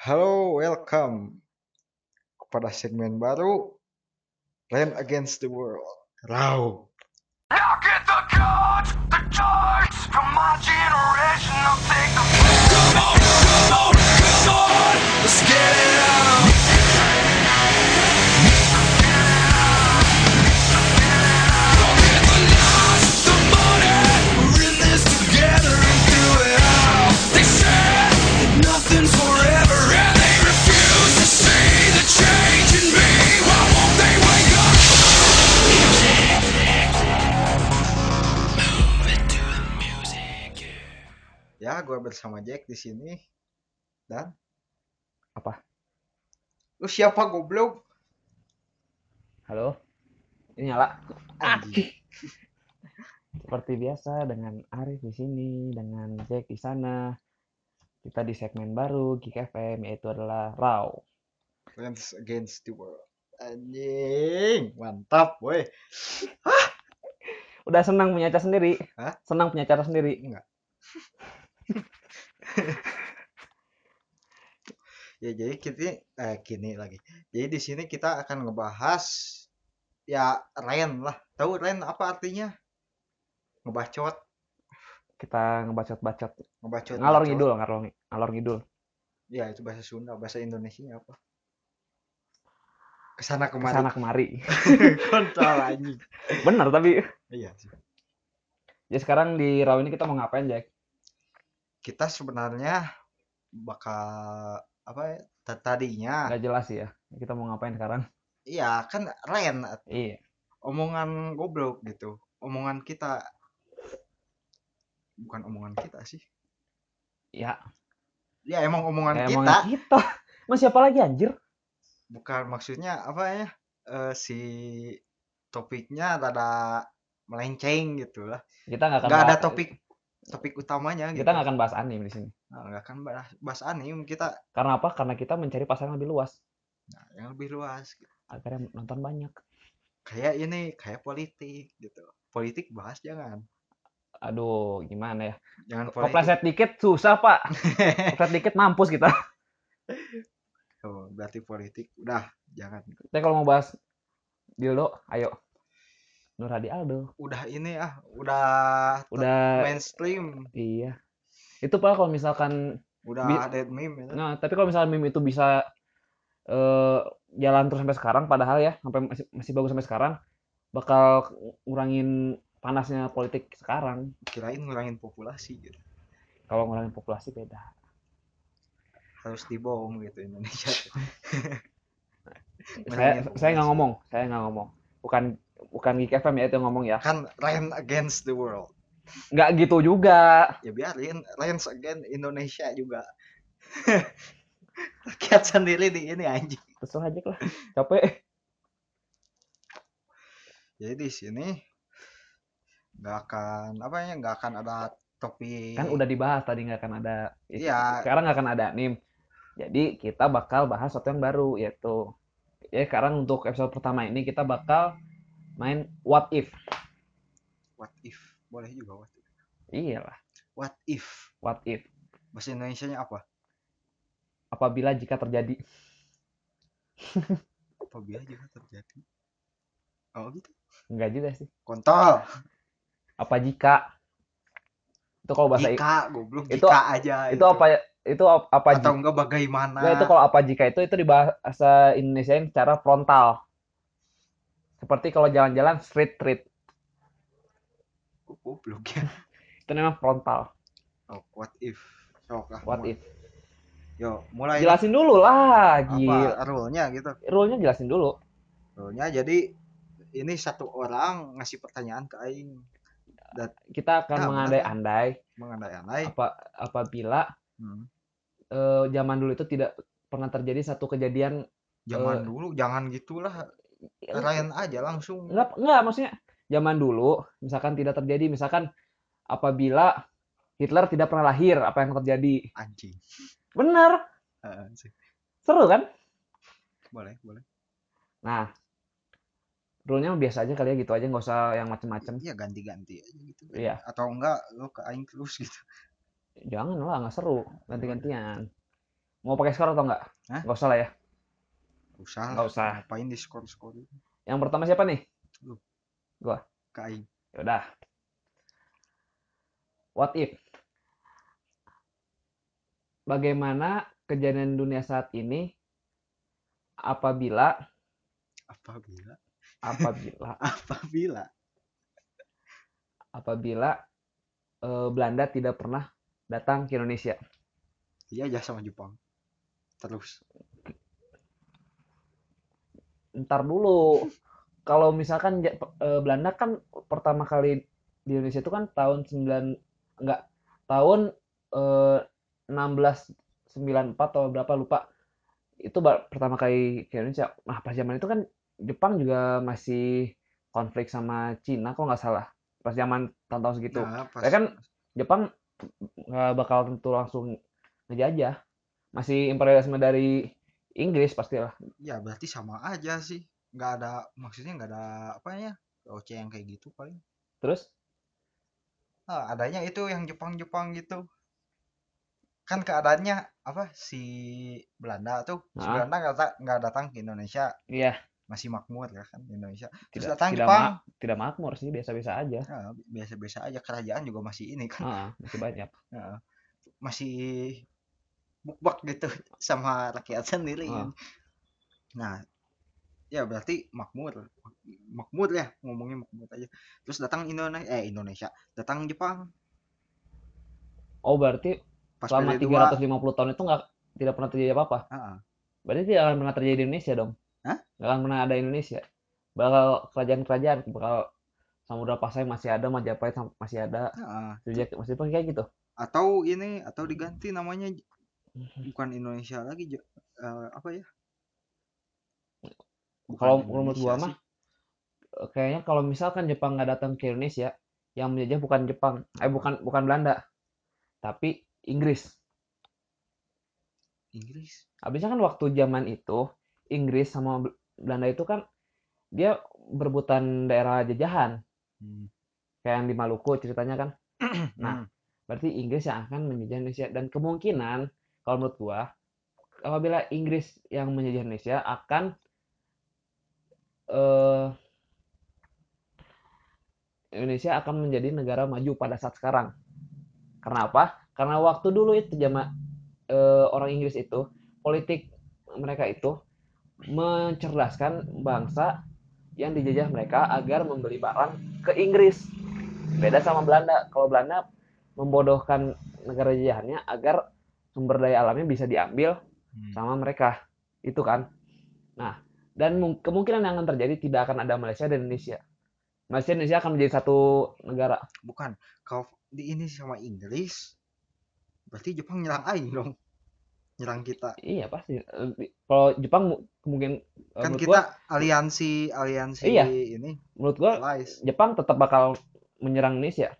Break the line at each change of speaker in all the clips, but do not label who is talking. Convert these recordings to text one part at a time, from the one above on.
Halo, welcome kepada segmen baru Land Against the World. Raw.
Look at the cards,
gue bersama Jack di sini dan
Apa?
lu siapa goblok?
Halo? Ini nyala. Seperti biasa dengan Arif di sini, dengan Jack di sana. Kita di segmen baru Geek FM yaitu adalah Raw.
Land Against the World. Anjing, mantap, boy.
Udah senang punya cara sendiri.
Hah?
Senang punya cara sendiri.
Enggak. Ya, jadi kita eh kini lagi. Jadi di sini kita akan ngebahas ya Ren lah. Tahu Ren apa artinya? Ngebacot,
Kita ngebacot-bacot.
ngebacot.
Ngalor
bacot.
ngidul, ngalor, ngalor ngidul.
Ya, itu bahasa Sunda, bahasa Indonesia apa? Ke sana kemari.
Ke sana kemari.
Kontol anjing.
Bener tapi.
Iya sih.
Jadi sekarang di Raw ini kita mau ngapain Jack?
Kita sebenarnya bakal apa ya? ta- Tadinya
Gak jelas ya. Kita mau ngapain sekarang?
iya kan Ren
Iya.
omongan goblok gitu. Omongan kita bukan omongan kita sih.
Ya,
Ya emang omongan
kayak
kita,
emang kita. Mas siapa lagi anjir?
bukan maksudnya apa ya? eh, si topiknya rada melenceng gitu lah.
Kita nggak
Nggak ada topik topik utamanya gitu.
Kita nggak akan bahas anime di sini.
Nah, nggak akan bahas, bahas anime kita
Karena apa? Karena kita mencari pasangan lebih luas.
nah, yang lebih luas. gitu.
Akhirnya nonton banyak.
Kayak ini, kayak politik gitu. Politik bahas jangan.
Aduh, gimana ya?
Jangan politik.
Kepleset dikit susah, Pak. Kepleset dikit mampus kita.
Oh, berarti politik udah jangan.
Tapi kalau mau bahas dildo, ayo. Nur Hadi Aldo.
Udah ini ah, udah
Udah
mainstream,
iya. Itu Pak kalau misalkan
udah dead meme itu.
nah, tapi kalau misalkan meme itu bisa eh jalan terus sampai sekarang padahal ya, sampai masih masih bagus sampai sekarang bakal ngurangin panasnya politik sekarang.
Kirain ngurangin populasi gitu.
Kalau ngurangin populasi beda.
Harus dibom gitu Indonesia.
saya saya nggak ngomong saya nggak ngomong bukan bukan Geek FM ya itu yang ngomong ya
Kan Ren against the world.
nggak gitu juga
Ya biarin Ren against Indonesia juga. Rakyat sendiri di ini anjing.
terserah aja lah capek
Jadi di sini nggak akan apa ya nggak akan ada topik.
kan udah dibahas tadi nggak akan ada.
Iya.
sekarang nggak akan ada nim jadi kita bakal bahas sesuatu yang baru yaitu ya sekarang untuk episode pertama ini kita bakal main what if
What if? Boleh juga what if.
iyalah
What if?
what if
Bahasa Indonesianya apa?
apabila jika terjadi
Apabila juga terjadi. Oh gitu.
enggak juga sih
Kontol.
apa jika itu kalau bahasa
Jika goblok
itu-
jika aja
itu apa ya itu ap- apa
atau
jika
enggak bagaimana?
Nggak, itu kalau apa jika itu itu di bahasa Indonesia secara frontal. Seperti kalau jalan-jalan street treat
Oh, goblok ya.
itu namanya frontal.
Oh, what if? Sok ah,
What if?
Yo, mulai
Jelasin dulu lah,
apa rule-nya gitu.
Rule-nya jelasin dulu.
Rule-nya jadi ini satu orang ngasih pertanyaan ke aing
Kita akan
Nah,
mengandai-andai
mengandai-andai.
apa apabila
Hmm.
eh, zaman dulu itu tidak pernah terjadi satu kejadian
Zaman
Eh,
dulu jangan gitulah. Lain aja langsung.
enggak enggak maksudnya zaman dulu misalkan tidak terjadi misalkan apabila Hitler tidak pernah lahir apa yang terjadi
Anjing.
bener
Heeh, sih.
seru kan
boleh, boleh.
Nah, rule-nya biasa aja kali ya gitu aja nggak usah yang macem-macem.
Iya ganti-ganti aja gitu.
Iya.
Atau enggak lu ke aing terus gitu.
Jangan lah, nggak seru. Ganti-gantian. Mau pakai skor atau enggak?
Hah?
Nggak usah lah ya.
Usah
Nggak usah.
Ngapain di skor skor
Yang pertama siapa nih?
kain
Yaudah. What if? Bagaimana kejadian dunia saat ini apabila
apabila
apabila
apabila
apabila eh, Belanda tidak pernah datang ke Indonesia?
iya aja sama Jepang terus
Ntar dulu. Kalau misalkan eh, Belanda kan pertama kali di Indonesia itu kan tahun 9 enggak tahun eh, 1694 atau berapa lupa. Itu pertama kali ke Indonesia. Nah, pas zaman itu kan Jepang juga masih konflik sama Cina kalau nggak salah. Pas zaman tahun-tahun segitu.
nah, pas,
Ya kan Jepang nggak bakal tentu langsung ngejajah. Masih imperialisme dari Inggris pastilah.
ya berarti sama aja sih. Nggak ada maksudnya nggak ada apa ya OC yang kayak gitu paling.
Terus?
Ah, adanya itu yang Jepang-Jepang gitu. Kan keadaannya apa si Belanda tuh. Si
Ah.
Belanda nggak nggak datang ke Indonesia.
Iya.
Masih makmur ya kan Indonesia. Terus
tidak
datang
tidak
Jepang.
ma- tidak makmur sih biasa-biasa aja.
Ah, biasa-biasa aja. Kerajaan juga masih ini kan.
Ah, masih banyak.
Ah, masih bukbak gitu sama rakyat sendiri
Ah.
kan. nah ya berarti makmur makmur ya ngomongnya makmur aja terus datang Indonesia eh Indonesia datang Jepang
Oh, berarti
pas
selama
periode dua
350 tahun itu nggak tidak pernah terjadi apa-apa.
Ah,
Berarti tidak akan pernah terjadi di Indonesia dong.
Hah?
Nggak akan pernah ada Indonesia. Bakal kerajaan-kerajaan, bakal Samudra Pasai masih ada, Majapahit masih ada,
ah.
Sriwijaya masih pakai kayak gitu.
atau ini atau diganti namanya bukan Indonesia lagi eh, apa ya Bukan
Kalau menurut gua mah eh, kayaknya kalau misalkan Jepang nggak datang ke Indonesia, yang menjajah bukan Jepang, eh bukan bukan Belanda, tapi Inggris.
Inggris
Habisnya kan waktu zaman itu Inggris sama Bel- Belanda itu kan dia berebutan daerah jajahan
Hmm.
kayak yang di Maluku ceritanya kan. Nah,
Hmm.
berarti Inggris yang akan menjajah Indonesia dan kemungkinan kalau menurut gua apabila Inggris yang menjajah Indonesia akan eh Indonesia akan menjadi negara maju pada saat sekarang. Karena apa? Karena waktu dulu itu zaman eh, orang Inggris itu politik mereka itu mencerdaskan bangsa yang dijajah mereka agar membeli barang ke Inggris. Beda sama Belanda. Kalau Belanda membodohkan negara jajahannya agar sumber daya alamnya bisa diambil
Hmm.
sama mereka. Itu kan. Nah, dan mung- kemungkinan yang akan terjadi tidak akan ada Malaysia dan Indonesia. Malaysia dan Indonesia akan menjadi satu negara.
bukan kalau di ini sama Inggris berarti Jepang nyerang aing dong nyerang kita
Iya pasti. Kalau Jepang mu- kemungkinan eh,
kan kita
gua,
aliansi aliansi
Iya.
ini
menurut gua
allies
Jepang tetap bakal menyerang Indonesia.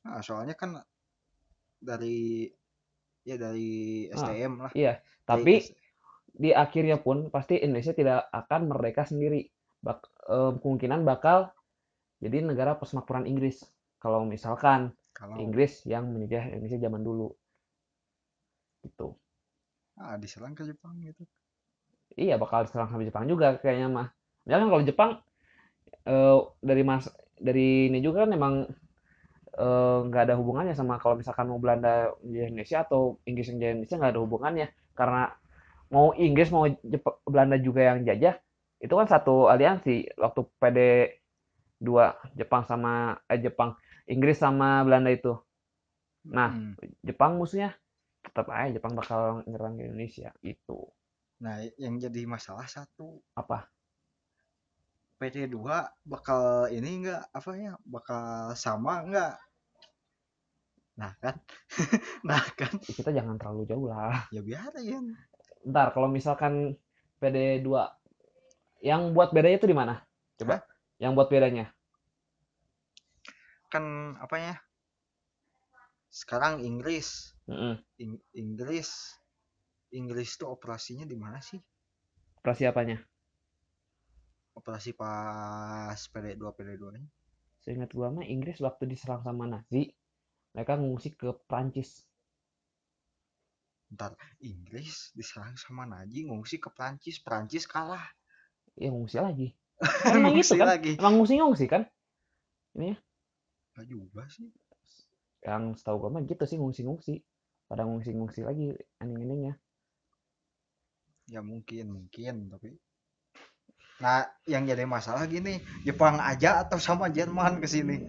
nah, soalnya kan dari ya dari STM lah
Iya, tapi di akhirnya pun pasti Indonesia tidak akan merdeka sendiri. Bak, eh, kemungkinan bakal jadi negara persemakmuran Inggris. Kalau misalkan
kalau
Inggris yang menjajah Indonesia zaman dulu. Gitu.
ah, diserang ke Jepang gitu
Iya, bakal diserang sama Jepang juga kayaknya mah. Ya kan kalau Jepang eh, dari mas dari ini juga kan emang eh, nggak ada hubungannya sama kalau misalkan mau Belanda menjajah Indonesia atau Inggris menjajah Indonesia nggak ada hubungannya karena mau Inggris mau Jep- Belanda juga yang jajah itu kan satu aliansi waktu PD 2 Jepang sama eh Jepang Inggris sama Belanda itu. Nah,
Hmm.
Jepang musuhnya tetap aja Jepang bakal nyerang Indonesia itu.
nah yang jadi masalah satu
Apa?
PT2 bakal ini enggak apa ya bakal sama enggak nah kan nah kan
kita jangan terlalu jauh lah.
ya biarin
Ntar kalau misalkan PD 2 yang buat bedanya itu di mana? Coba. Yang buat bedanya.
kan apa ya sekarang Inggris
Mm-mm.
Ing- Inggris Inggris tuh operasinya di mana sih
Operasi apanya?
operasi pas PD2 PD2 nya
Seingat gua mah Inggris waktu diserang sama Nazi, mereka ngungsi ke Prancis.
ntar Inggris diserang sama Nazi ngungsi ke Prancis. Prancis kalah.
Ya ngungsi lagi. Emang gitu
ngungsi
kan?
lagi.
Emang ngungsi ngungsi kan?
Nggak juga sih.
Yang setahu gue mah gitu sih ngungsi ngungsi. Pada ngungsi ngungsi lagi ending endingnya
ya mungkin mungkin tapi. Nah yang jadi masalah gini Jepang aja atau sama Jerman ke sini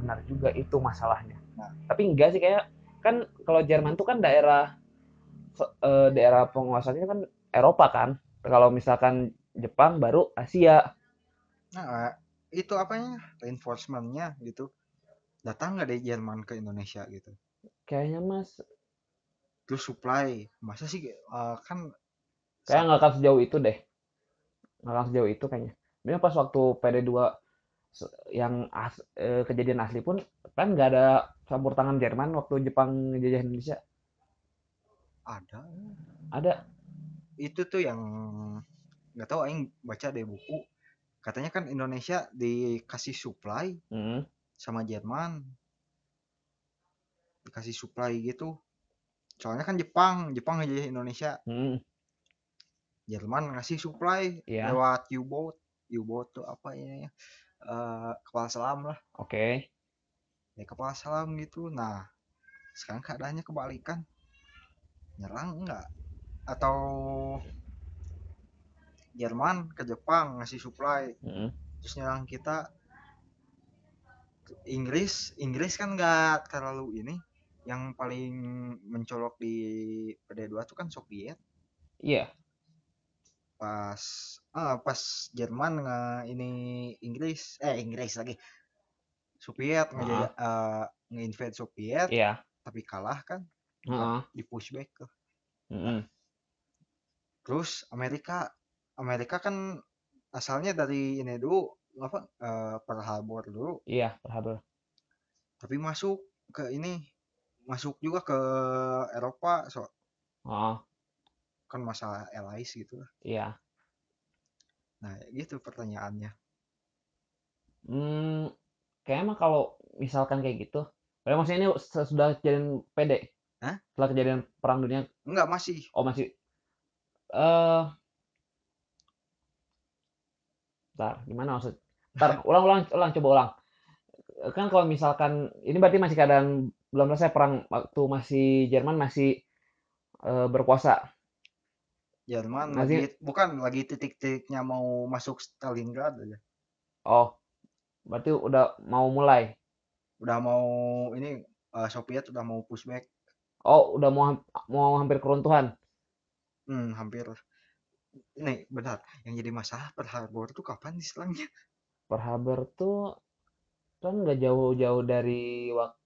benar juga itu masalahnya.
Nah.
tapi enggak sih kayak kan kalau Jerman tuh kan daerah eh, daerah penguasanya kan Eropa kan. Kalau misalkan Jepang baru Asia.
Nah itu apanya? Reinforcementnya gitu. Datang nggak dari Jerman ke Indonesia gitu?
Kayaknya mas.
Terus supply. Masa sih eh, kan
kayak nggak akan sejauh itu deh. Nggak akan sejauh itu kayaknya. Memang pas waktu PD2 se- yang as- eh, kejadian asli pun kan nggak ada campur tangan Jerman waktu Jepang ngejajah Indonesia.
Ada.
Ada.
Itu tuh yang nggak tahu aing baca deh buku. Katanya kan Indonesia dikasih supply
Mm,
sama Jerman. Dikasih supply gitu. Soalnya kan Jepang Jepang ngejajah Indonesia.
Mm,
Jerman ngasih supply
Iya.
lewat U-boat. U-boat tuh apa ya Eh, kapal selam lah.
Oke.
Ya kapal selam gitu. Nah sekarang keadaannya kebalikan. Nyerang enggak? Atau Jerman ke Jepang ngasih supply.
Mm,
terus nyerang kita. Inggris Inggris kan nggak terlalu ini. Yang paling mencolok di PD2 tuh kan Soviet.
Iya
pas ah pas Jerman nge ini Inggris eh Inggris lagi. Soviet ngejajah eh, nge-invade Soviet
iya.
tapi kalah kan.
Heeh.
di pushback tuh.
Mm-mm.
terus Amerika Amerika kan asalnya dari ini dulu apa eh, Pearl Harbor dulu.
Iya berhasil
tapi masuk ke ini masuk juga ke Eropa so
oh
kan masalah allies gitu lah
iya
nah gitu pertanyaannya
Hmm, kayaknya mah kalau misalkan kayak gitu, kayak maksudnya ini sesudah kejadian PD,
Hah?
setelah kejadian Perang Dunia,
enggak masih
oh masih, eh, Bentar, gimana maksud? Bentar, ulang, ulang, ulang, coba ulang. Kan kalau misalkan, ini berarti masih keadaan belum selesai perang waktu masih Jerman masih eh, berkuasa.
Jerman
Masih-
lagi bukan lagi titik-titiknya mau masuk Stalingrad aja
Oh, berarti udah mau mulai.
udah mau ini eh, Soviet udah mau pushback
Oh, udah mau mau hampir keruntuhan.
hmm, hampir ini benar yang jadi masalah Pearl Harbor itu kapan istilahnya
Pearl Harbor tuh kan nggak jauh-jauh dari wak-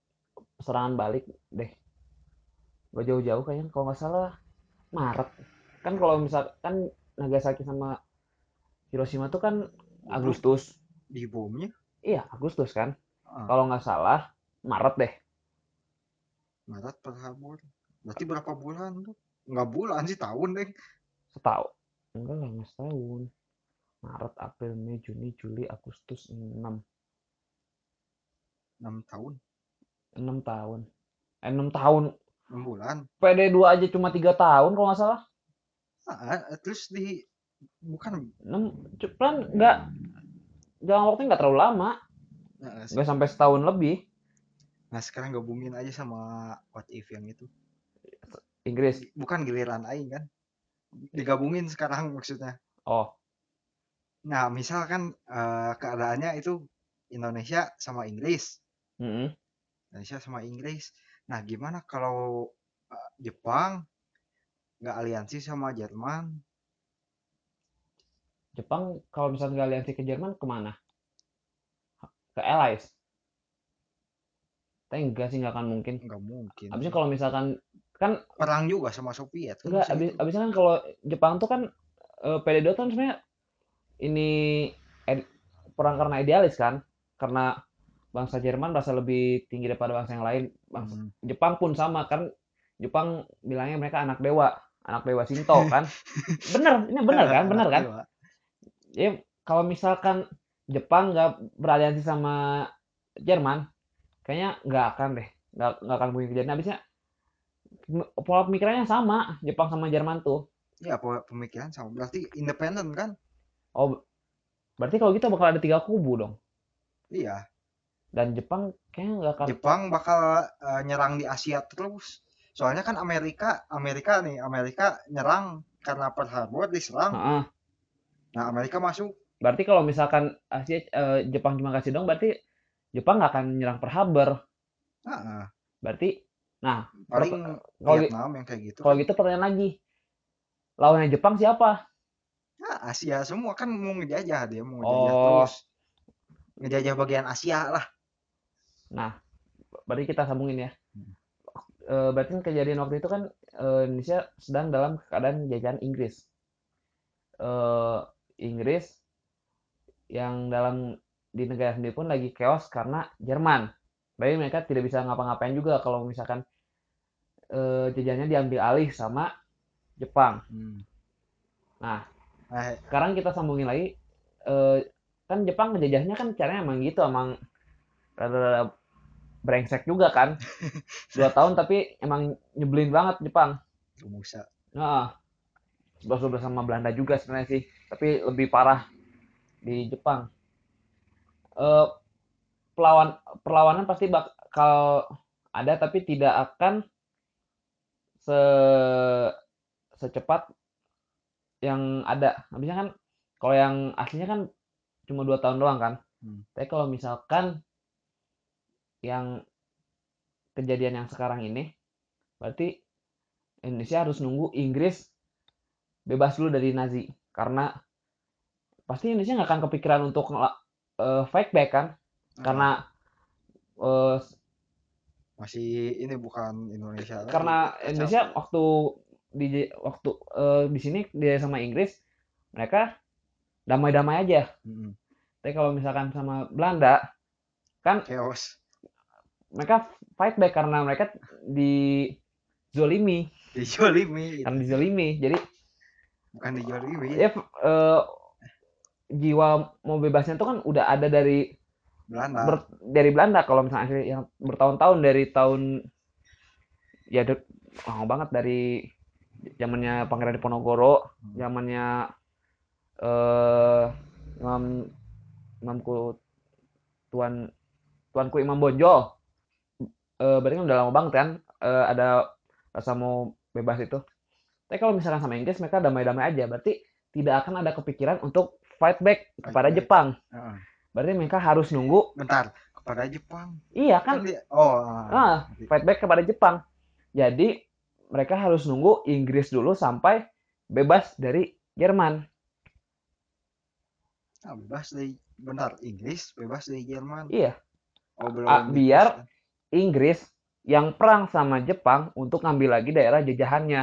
serangan balik deh. Nggak jauh-jauh kayaknya kalau nggak salah Maret. Kan kalau misalkan Nagasaki sama Hiroshima tuh kan Agustus.
di bomnya
Iya, Agustus kan.
Ah.
Kalau nggak salah Maret deh.
Maret Harbor berarti berapa bulan tuh nggak bulan sih tahun deh
Setahun. Enggak lah, nggak setahun. Maret, April, Mei, Juni, Juli, Agustus 6.
6 tahun
6 tahun. Eh, 6 tahun.
6 bulan
PD2 aja cuma 3 tahun kalau nggak salah.
Ah, terus di bukan.
6 cuman nggak jangka waktunya nggak terlalu lama.
Nah,
nggak sampai setahun lebih.
Nah sekarang gabungin aja sama what if yang itu.
Inggris.
Bukan giliran aing kan? Digabungin sekarang maksudnya.
Oh.
Nah misalkan eh, keadaannya itu Indonesia sama Inggris.
Mm-mm.
Indonesia sama Inggris. Nah gimana kalau eh, Jepang nggak aliansi sama Jerman.
Jepang kalau misalnya nggak aliansi ke Jerman ke mana? Ke Allies? Tapi enggak sih nggak akan mungkin.
Nggak mungkin.
Abisnya kalau misalkan kan
perang juga sama Soviet kan
enggak abis, abisnya kan kalau Jepang tuh kan eh, PD2 kan sebenarnya ini ed- perang karena idealis kan? Karena bangsa Jerman merasa lebih tinggi daripada bangsa yang lain. Bangsa
Hmm.
Jepang pun sama kan? Jepang bilangnya mereka anak dewa anak dewa Shinto kan bener ini bener kan bener kan ya kalau misalkan Jepang nggak beraliansi sama Jerman kayaknya nggak akan deh nggak nggak akan mungkin kejadian habisnya pola pemikirannya sama Jepang sama Jerman tuh.
Iya, pe- pemikiran sama. Berarti independen kan?
Oh, berarti kalau gitu bakal ada tiga kubu dong.
Iya.
Dan Jepang kayaknya nggak akan.
Jepang bakal eh, nyerang di Asia terus. Soalnya kan Amerika, Amerika nih, Amerika nyerang karena Pearl Harbor diserang.
Heeh.
Nah, Amerika masuk.
Berarti kalau misalkan Asia eh, Jepang cuma kasih dong, berarti Jepang nggak akan nyerang Pearl Harbor.
Nah,
Berarti, nah
paling
kalau
Vietnam yang kayak gitu.
kalau gitu pertanyaan lagi, lawannya Jepang siapa?
Nah, Asia semua kan mau ngejajah dia mau ngejajah
Oh.
terus. Ngejajah bagian Asia lah.
Berarti kita sambungin ya.
Hmm.
Eh, berarti kan kejadian waktu itu kan eh, Indonesia sedang dalam keadaan jajahan Inggris. Eh, Inggris yang dalam di negara sendiri pun lagi chaos karena Jerman. Berarti mereka tidak bisa ngapa-ngapain juga kalau misalkan eh, jajahannya diambil alih sama Jepang. Nah,
Nah,
sekarang kita sambungin lagi eh, kan Jepang ngejajahnya kan caranya emang gitu emang brengsek juga kan. Dua tahun tapi emang nyebelin banget Jepang.
Rumusa.
nah sebelas dua sama Belanda juga sebenarnya sih tapi lebih parah di Jepang. Eh pelawan perlawanan pasti bakal ada tapi tidak akan se secepat yang ada. Habisnya kan kalau yang aslinya kan cuma dua tahun doang kan.
Hmm.
tapi kalau misalkan yang kejadian yang sekarang ini berarti Indonesia harus nunggu Inggris bebas dulu dari Nazi karena pasti Indonesia nggak akan kepikiran untuk eh, fight back kan karena eh,
masih ini bukan Indonesia lagi.
karena
Kacau.
Indonesia waktu di waktu eh, di sini dia sama Inggris mereka damai-damai aja
Mm-mm.
tapi kalau misalkan sama Belanda kan
chaos
mereka fight back karena mereka di zolimi
dijolimi
karena dizolimi. Jadi
bukan dijolimi
ya eh, jiwa mau bebasnya tuh kan udah ada dari
Belanda.
ber- dari Belanda. Kalau misalnya yang bertahun-tahun dari tahun ya lama banget dari zamannya Pangeran Diponegoro,
Hmm.
zamannya eh Imam Imamku Tuan Tuanku Imam Bonjol. Eh berarti kan udah lama banget kan eh, ada rasa mau bebas itu. Tapi kalau misalkan sama Inggris mereka damai-damai aja, berarti tidak akan ada kepikiran untuk fight back kepada
back.
Jepang.
Heeh.
Berarti mereka harus nunggu.
bentar kepada Jepang
Iya
kan
kan,
oh
ah, fight back kepada Jepang. Jadi mereka harus nunggu Inggris dulu sampai bebas dari Jerman.
ah, bebas dari bentar Inggris bebas dari Jerman
Iya,
oh belum bebas
biar-
kan?
Inggris yang perang sama Jepang untuk ngambil lagi daerah jajahannya.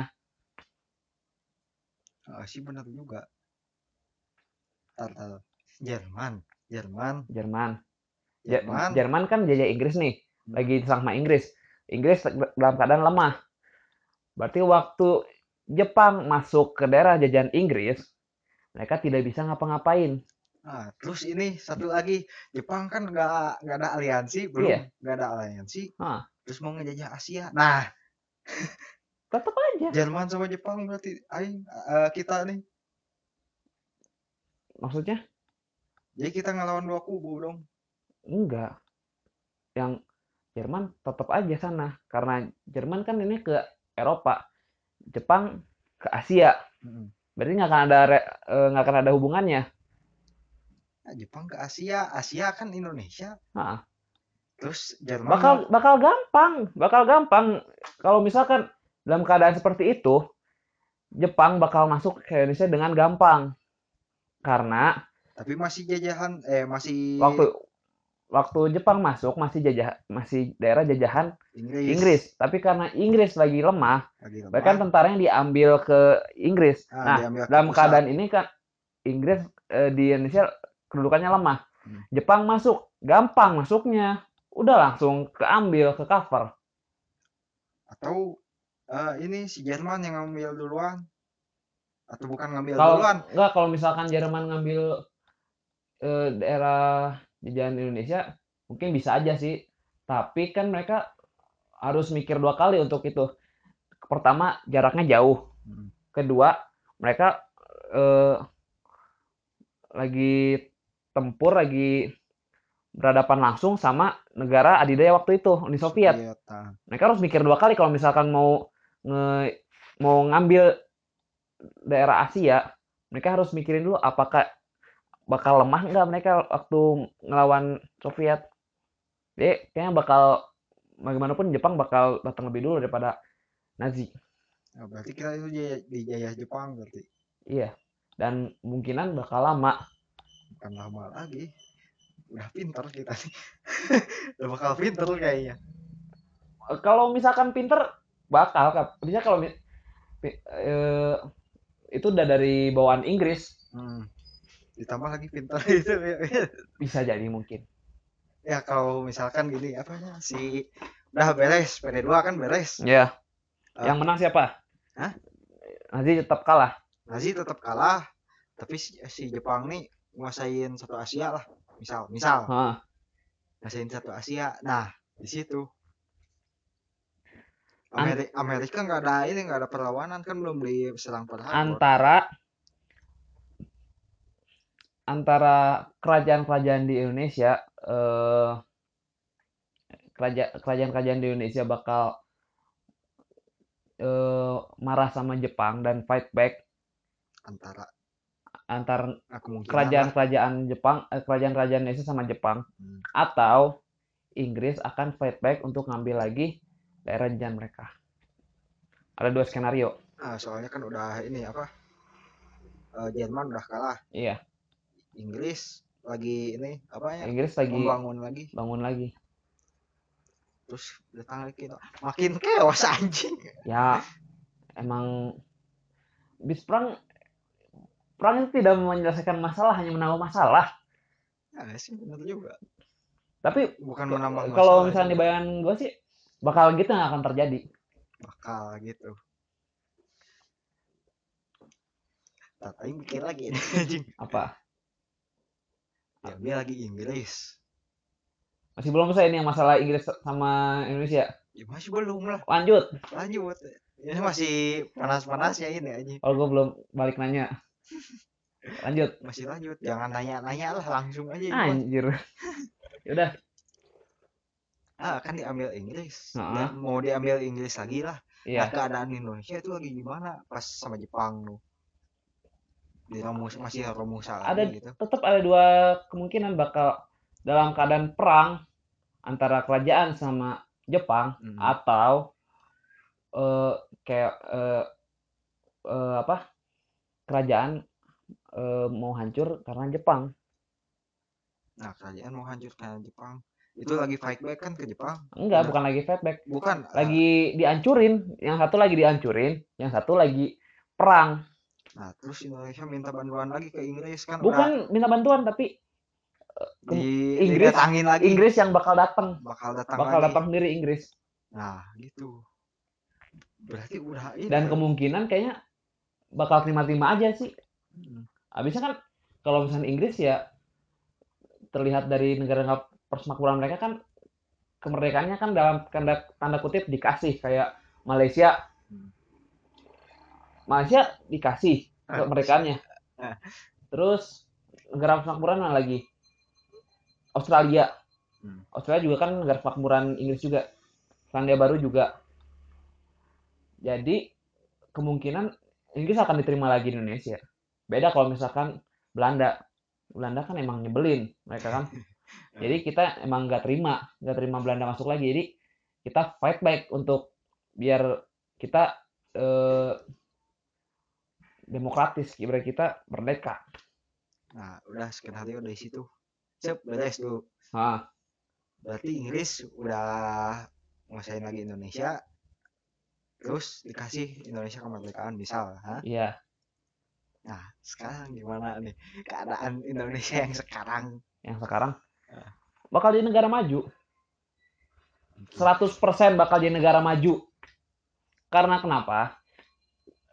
ah, sih benar juga. Jerman Jerman
Jerman.
Jerman
Jerman kan jajah Inggris nih,
Hmm.
lagi sama Inggris. Inggris dalam keadaan lemah. Berarti waktu Jepang masuk ke daerah jajahan Inggris, mereka tidak bisa ngapa-ngapain.
Ah, terus ini satu lagi Jepang kan nggak nggak ada aliansi belum
Iya.
nggak ada aliansi
Ah.
terus mau ngejajah Asia nah
Tetap aja.
Jerman sama Jepang berarti aing eh, kita nih
Maksudnya
jadi kita ngelawan dua kubu dong
enggak. Yang Jerman tetap aja sana karena Jerman kan ini ke Eropa, Jepang ke Asia. Berarti nggak akan ada eh, nggak akan ada hubungannya.
Nah, Jepang ke Asia Asia kan Indonesia.
Ah.
terus Jerman
bakal bakal gampang bakal gampang. Kalau misalkan dalam keadaan seperti itu Jepang bakal masuk ke Indonesia dengan gampang. Karena
tapi masih jajahan eh masih
waktu waktu Jepang masuk masih jajah masih daerah jajahan
Inggris,
Inggris. Tapi karena Inggris lagi lemah
lagi lemah.
bahkan tentaranya diambil ke Inggris.
Ah,
nah
ke
dalam
pusat.
keadaan ini kan Inggris eh, di Indonesia kedudukannya lemah
Hmm.
Jepang masuk gampang masuknya udah langsung keambil ke cover
atau eh, ini si Jerman yang ngambil duluan atau bukan ngambil
Kalau
duluan
enggak kalau misalkan Jerman ngambil eh, daerah jajahan Indonesia mungkin bisa aja sih. Tapi kan mereka harus mikir dua kali untuk itu. pertama jaraknya jauh.
Hmm.
Kedua, mereka eh, lagi tempur, lagi berhadapan langsung sama negara adidaya waktu itu, Uni Soviet.
Soviet, nah.
Mereka harus mikir dua kali kalau misalkan mau nge, mau ngambil daerah Asia, mereka harus mikirin dulu apakah bakal lemah nggak mereka waktu ngelawan Soviet. Jadi kayaknya bakal bagaimanapun Jepang bakal datang lebih dulu daripada Nazi.
Nah, berarti kita itu dijajah Jepang berarti
Iya. Dan kemungkinan bakal lama.
Bukan lama lagi udah pinter kita nih udah bakal pinter kayaknya
Eh, Kalau misalkan pinter bakal. Bisa kalau eh, itu udah dari bawaan Inggris
hmm. ditambah lagi pinter itu
bisa jadi mungkin.
ya kalau misalkan gini apanya si udah beres PD2 kan beres
Ya.
Ah.
Yang menang siapa?
Hah?
Nazi tetap kalah.
Nazi tetap kalah tapi si, si Jepang nih nguasain satu Asia lah misal misal. Nguasain satu Asia nah di situ. Ameri- Amerika nggak ada ini nggak ada perlawanan kan belum diserang Harbor.
antara antara kerajaan-kerajaan di Indonesia eh kerajaan kerajaan-kerajaan di Indonesia bakal eh marah sama Jepang dan fight back.
Antara
antar kerajaan-kerajaan Jepang eh, kerajaan-kerajaan Indonesia sama Jepang
Hmm.
atau Inggris akan fight back untuk ngambil lagi daerah jajahan mereka. Ada dua skenario.
ah, soalnya kan udah ini apa eh, Jerman udah kalah
Iya,
Inggris lagi ini apa ya
Inggris lagi
membangun lagi
bangun lagi.
terus datang lagi makin kewas anjing
Ya, emang bis perang perang itu tidak menyelesaikan masalah, hanya menambah masalah.
ya sih benar juga
Tapi
bukan menambah
kalau misalnya di bayangan gue sih bakal gitu nggak akan terjadi.
bakal gitu aing mikir lagi ini anjing
Apa?
ya dia lagi Inggris
Masih belum selesai ini yang masalah Inggris sama Indonesia.
ya masih belum lah
Lanjut.
lanjut ini masih panas-panas ya ini aja
Kalau gue belum balik nanya. Lanjut.
masih lanjut jangan nanya-nanya lah langsung aja.
Anjir. Yaudah.
ah kan diambil Inggris
Heeh.
Ya, mau diambil Inggris lagi lah nah
Iya.
keadaan Indonesia itu lagi gimana pas sama Jepang tuh di Romus masih Romusa
Ada
gitu
tetap ada dua kemungkinan bakal dalam keadaan perang antara kerajaan sama Jepang
Hmm.
atau eh kayak eh eh, apa kerajaan eh, mau hancur karena Jepang.
Nah kerajaan mau hancurkan Jepang. Itu lagi fight back kan ke Jepang?
Enggak
Nah.
bukan lagi fightback
bukan ah,
lagi dihancurin. Yang satu lagi dihancurin. Yang satu lagi perang.
Nah terus Indonesia minta bantuan lagi ke Inggris kan udah
bukan minta bantuan tapi ke-
di
Inggris-
didatangin lagi.
Inggris yang bakal datang.
Bakal datang
bakal
lagi.
datang sendiri Inggris.
Nah gitu. Berarti udah ini.
dan kemungkinan kayaknya bakal terima-terima aja sih
Hmm.
habisnya kan kalau misalnya Inggris ya terlihat dari negara persemakmuran mereka kan kemerdekaannya kan dalam tanda, tanda kutip dikasih kayak Malaysia
Hmm.
Malaysia dikasih kemerdekaannya
Ah.
terus negara persemakmuran mana lagi Australia
Hmm.
Australia juga kan negara persemakmuran Inggris juga Selandia Baru juga jadi kemungkinan Inggris akan diterima lagi di Indonesia. Beda kalau misalkan Belanda. Belanda kan emang nyebelin mereka kan. Jadi kita emang nggak terima nggak terima Belanda masuk lagi. Jadi kita fight back untuk biar kita eh, demokratis biar kita merdeka.
Nah udah skenario dari situ. Cep beres dulu
nah
berarti Inggris udah nguasain lagi Indonesia terus dikasih Indonesia kemerdekaan misal ha?
iya.
Nah sekarang gimana nih keadaan Indonesia yang sekarang?
Yang sekarang?
Ah.
bakal jadi negara maju. 100% bakal jadi negara maju. Karena kenapa?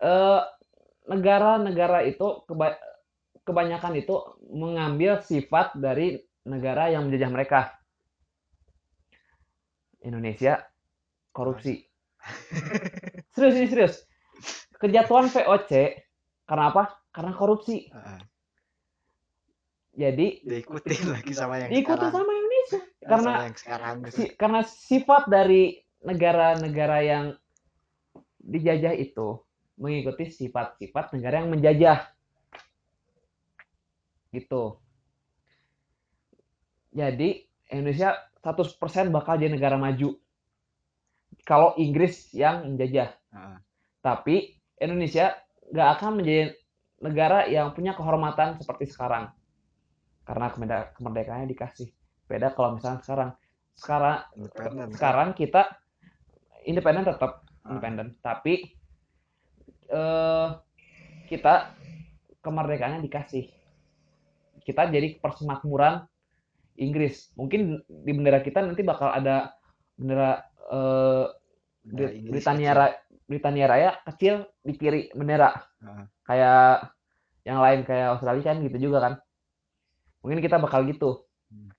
Eh, negara-negara itu keba- kebanyakan itu mengambil sifat dari negara yang menjajah mereka. Indonesia korupsi Serius ini serius. Kejatuhan VOC karena apa? Karena korupsi.
Heeh.
Jadi
diikutin lagi sama yang
diikuti
sekarang.
sama Indonesia
Sama
karena
yang sekarang gitu.
si- karena sifat dari negara-negara yang dijajah itu mengikuti sifat-sifat negara yang menjajah. Gitu. Jadi Indonesia 100% bakal jadi negara maju. Kalau Inggris yang menjajah.
Heeh.
Tapi Indonesia nggak akan menjadi negara yang punya kehormatan seperti sekarang. Karena kemerdekaannya dikasih. Beda kalau misalnya sekarang. Sekarang
Independen.
sekarang kita independen tetap
Ah.
independen, tapi eh kita kemerdekaannya dikasih. Kita jadi persemakmuran Inggris. Mungkin di bendera kita nanti bakal ada bendera Brit-
Inggris
Britania. Raya, Britania Raya kecil di kiri bendera.
Heeh.
Kayak yang lain kayak Australia kan gitu juga kan. Mungkin kita bakal gitu.
Hmm.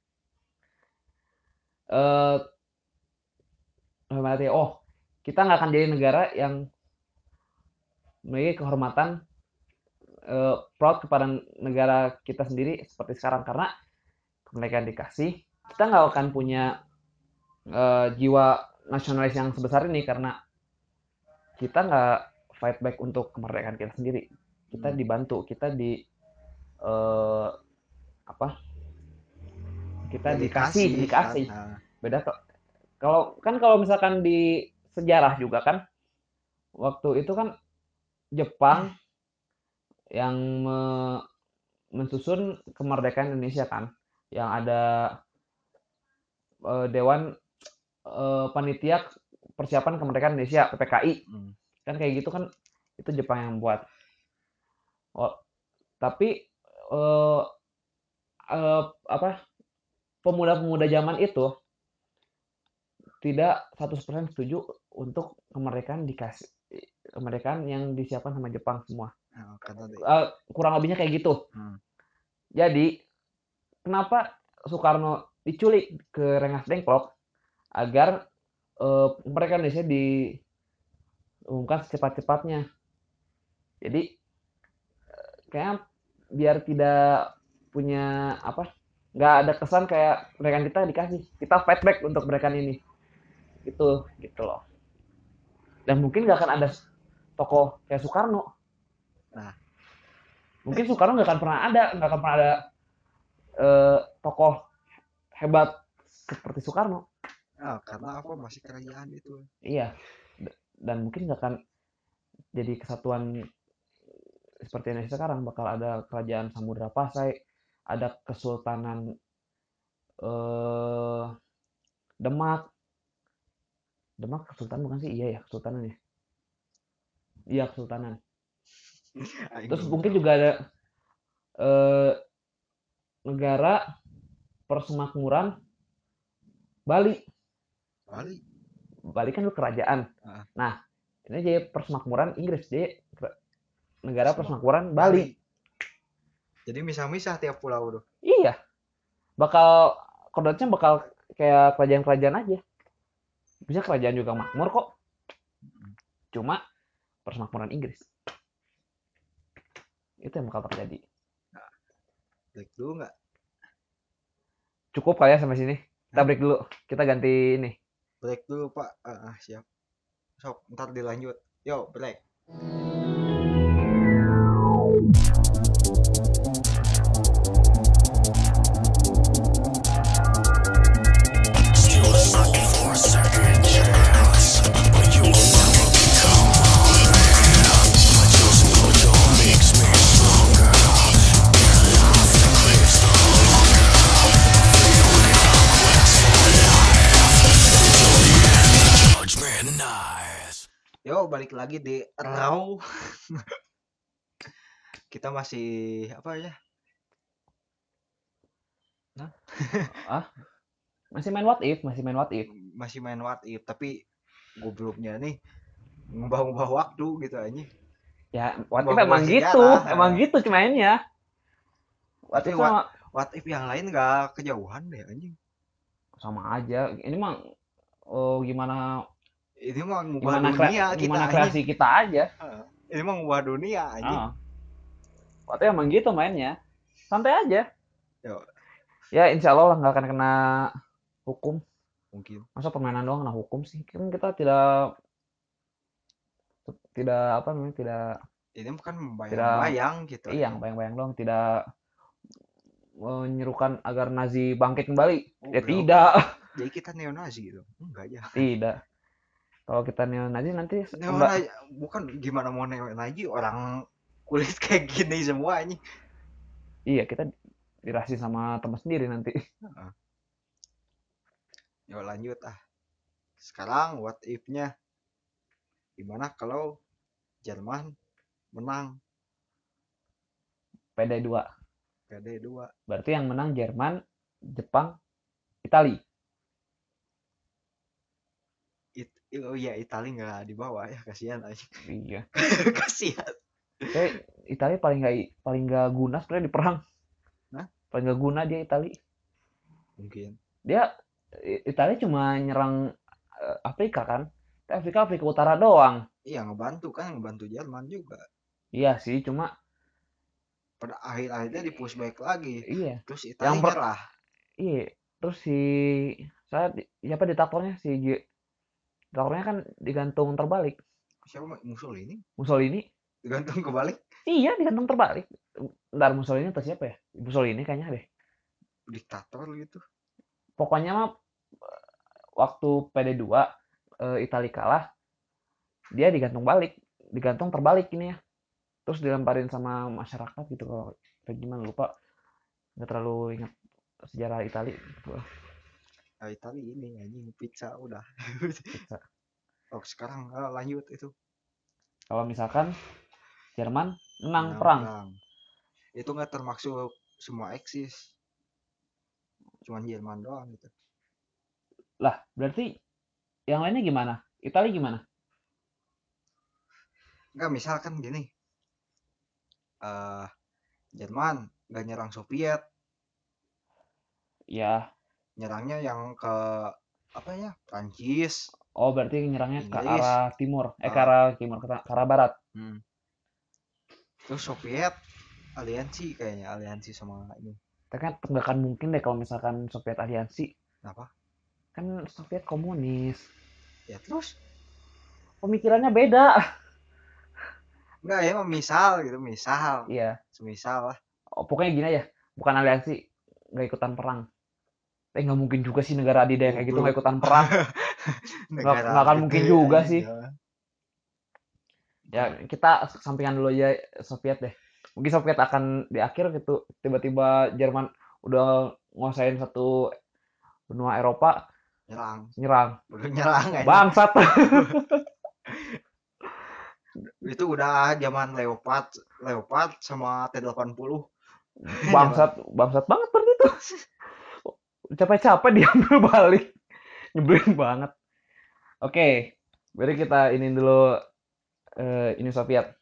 Eh arti, oh, kita nggak akan jadi negara yang memiliki kehormatan eh, proud kepada negara kita sendiri seperti sekarang karena kemerdekaan dikasih kita nggak akan punya eh, jiwa nasionalis yang sebesar ini karena kita nggak fight back untuk kemerdekaan kita sendiri kita
Hmm.
dibantu kita di eh, apa kita
Ya,
dikasih
kan.
dikasih
Nah,
beda kok kalau kan kalau misalkan di sejarah juga kan waktu itu kan Jepang yang me- mensusun kemerdekaan Indonesia kan yang ada eh, Dewan eh, Panitia Persiapan Kemerdekaan Indonesia PPKI
hmm.
kan kayak gitu kan itu Jepang yang buat. Oh, tapi eh, eh, apa pemuda-pemuda zaman itu tidak 100% setuju untuk kemerdekaan dikasih kemerdekaan yang disiapkan sama Jepang semua.
Di-
Eh, kurang lebihnya kayak gitu.
Hmm.
jadi kenapa Soekarno diculik ke Rengas Dengklok agar eh, kemerdekaan Indonesia diumumkan secepat-cepatnya. Jadi eh, kayaknya biar tidak punya apa nggak ada kesan kayak kemerdekaan kita dikasih kita fight back untuk kemerdekaan ini. Gitu gitu loh. Dan mungkin nggak akan ada tokoh kayak Soekarno.
Nah.
mungkin Soekarno nggak akan pernah ada nggak akan pernah ada eh, tokoh hebat seperti Soekarno
ah, karena apa masih kerajaan itu
Iya, dan mungkin nggak akan jadi kesatuan seperti Indonesia sekarang. Bakal ada kerajaan Samudra Pasai, ada kesultanan eh Demak. Demak kesultanan bukan sih? Iya ya, kesultanan ya. Iya, kesultanan. Terus mungkin juga ada eh negara persemakmuran Bali.
Bali
Bali kan dulu kerajaan.
Ah.
Nah, ini jadi persemakmuran Inggris, jadi negara
Persemak-
persemakmuran Bali.
jadi misah-misah tiap pulau tuh
Iya. Bakal kodratnya bakal kayak kerajaan-kerajaan aja. Bisa kerajaan juga makmur kok. Cuma persemakmuran Inggris. Itu yang bakal terjadi.
break dulu nggak
Cukup kali ya sampai sini. Kita break dulu. Kita ganti ini.
Break dulu pak. Ah ah, siap. Sok ntar dilanjut. Yo break balik lagi di raw kita masih apa ya
Masih main what if, masih main what if.
masih main what if tapi gobloknya nih ngubah-ngubah waktu gitu aja
Ya, what if emang gitu.
sejarah.
Emang gitu mainnya. What
Tapi
if
what-
sama,
what if yang lain nggak kejauhan deh anjing
sama aja. Ini mah oh, gimana
ini mah ngubah
gimana kre-
dunia kita
gimana kreasi kita aja
Heeh. ini mah ngubah dunia anjing
Ah. Waktu emang gitu mainnya. Santai aja.
Yo.
Ya insya Allah lah nggak akan kena hukum.
mungkin
Masa permainan doang kena hukum sih? Kan kita tidak tidak apa namanya tidak
ini bukan membayang-bayang gitu
iya bayang-bayang doang tidak menyerukan agar Nazi bangkit kembali.
Oh,
Ya
bro.
tidak,
jadi kita neonazi gitu enggak ya
tidak. Kalau kita neonazi nanti enggak,
neonazi bukan gimana mau neonazi orang kulit kayak gini semua anjing
iya kita dirasi sama teman sendiri nanti.
Yuk lanjut ah. Sekarang what if-nya gimana kalau Jerman menang
PD 2.
PD 2
Berarti yang menang Jerman, Jepang, Itali.
It, oh iya Italia nggak di bawah ya kasihan aja
Iya.
kasihan
Kayak Itali paling nggak paling nggak guna sebenarnya di perang.
Hah?
Paling nggak guna dia Itali.
mungkin
Dia I- Itali cuma nyerang eh, Afrika kan? Afrika Afrika Utara doang.
iya ngebantu kan ngebantu Jerman juga
Iya sih, cuma
pada akhir-akhirnya di pushback lagi
iya,
terus Italia
Yang
nyerah
iya. Terus si saya di- siapa diktatornya si Diktatornya kan digantung terbalik.
siapa Mussolini
Mussolini
digantung kebalik
Iya, digantung terbalik. Ntar Mussolini atau siapa ya? Mussolini kayaknya deh.
diktator gitu
Pokoknya mah waktu PD2 eh, Italia kalah, dia digantung balik, digantung terbalik ini ya. Terus dilemparin sama masyarakat gitu kalau gimana lupa. Nggak terlalu ingat sejarah Italia gitu.
Nah, Italia ini anjing pizza udah.
Bisa.
oh sekarang ah, lanjut itu.
Kalau misalkan Jerman menang
Menang
perang,
itu nggak termasuk semua eksis. Cuman Jerman doang gitu.
Lah berarti yang lainnya gimana? Italia gimana?
nggak misalkan gini. Eh Jerman nggak nyerang Soviet.
Ya,
nyerangnya yang ke apa ya Prancis
oh berarti nyerangnya ke
Inggris.
arah timur, eh ke
Ah.
arah timur, ke ke arah barat.
Hmm. terus Soviet aliansi kayaknya aliansi sama ini
Tapi kan nggak akan mungkin deh kalau misalkan Soviet aliansi.
Kenapa?
Kan Soviet komunis.
ya terus
Pemikirannya beda.
nggak ya misal gitu misal
Iya.
semisal lah
Oh, pokoknya gini aja. Bukan aliansi. Nggak ikutan perang. Eh nggak mungkin juga sih negara adidaya kayak gitu nggak ikutan perang. nggak akan mungkin juga sih.
aja.
Ya kita sampingan dulu aja Soviet deh. Mungkin Soviet akan di akhir gitu. Tiba-tiba Jerman udah nguasain satu benua Eropa
nyerang
nyerang.
udah nyerang aja.
Bangsat.
itu udah zaman Leopard Leopard sama T80
bangsat bangsat banget berarti itu capek-capek diambil balik. Nyebelin banget. Oke berarti kita ini dulu eh, ini Soviet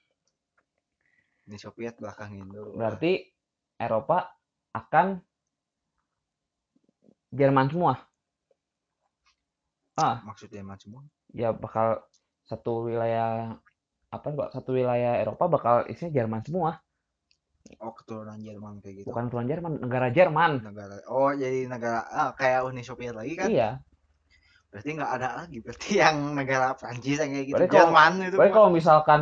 ini Soviet belakangin dulu.
Berarti Eropa akan Jerman semua? Ah.
Maksud Jerman semua?
Ya bakal satu wilayah apa satu wilayah Eropa bakal isinya Jerman semua
oh keturunan Jerman kayak gitu
bukan tuan Jerman negara Jerman
negara oh jadi negara ah, kayak Uni Soviet lagi kan
iya
berarti nggak ada lagi berarti yang negara Prancis yang kayak gitu
Berarti kalau-
Jerman itu
Pokoknya
mah.
kalau misalkan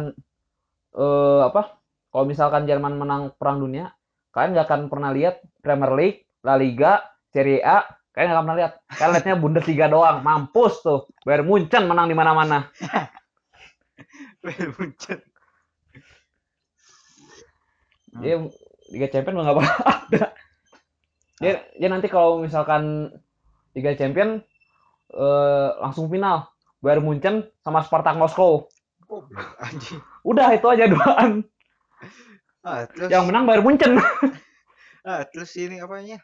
eh apa? Kalau misalkan Jerman menang Perang Dunia, kalian nggak akan pernah lihat Premier League, La Liga, Serie A, kalian nggak akan pernah lihat. Kalian lihatnya Bundesliga doang, mampus tuh. Bayern Munchen menang di mana-mana.
Munchen. Hmm.
Dia Liga Champion nggak bakal ada. Dia, dia nanti kalau misalkan Liga Champion eh, langsung final. Bayern Munchen sama Spartak Moskow.
Anjing
Udah itu aja doang.
ah, terus
Yang menang Bayern Munchen.
ah, terus ini apanya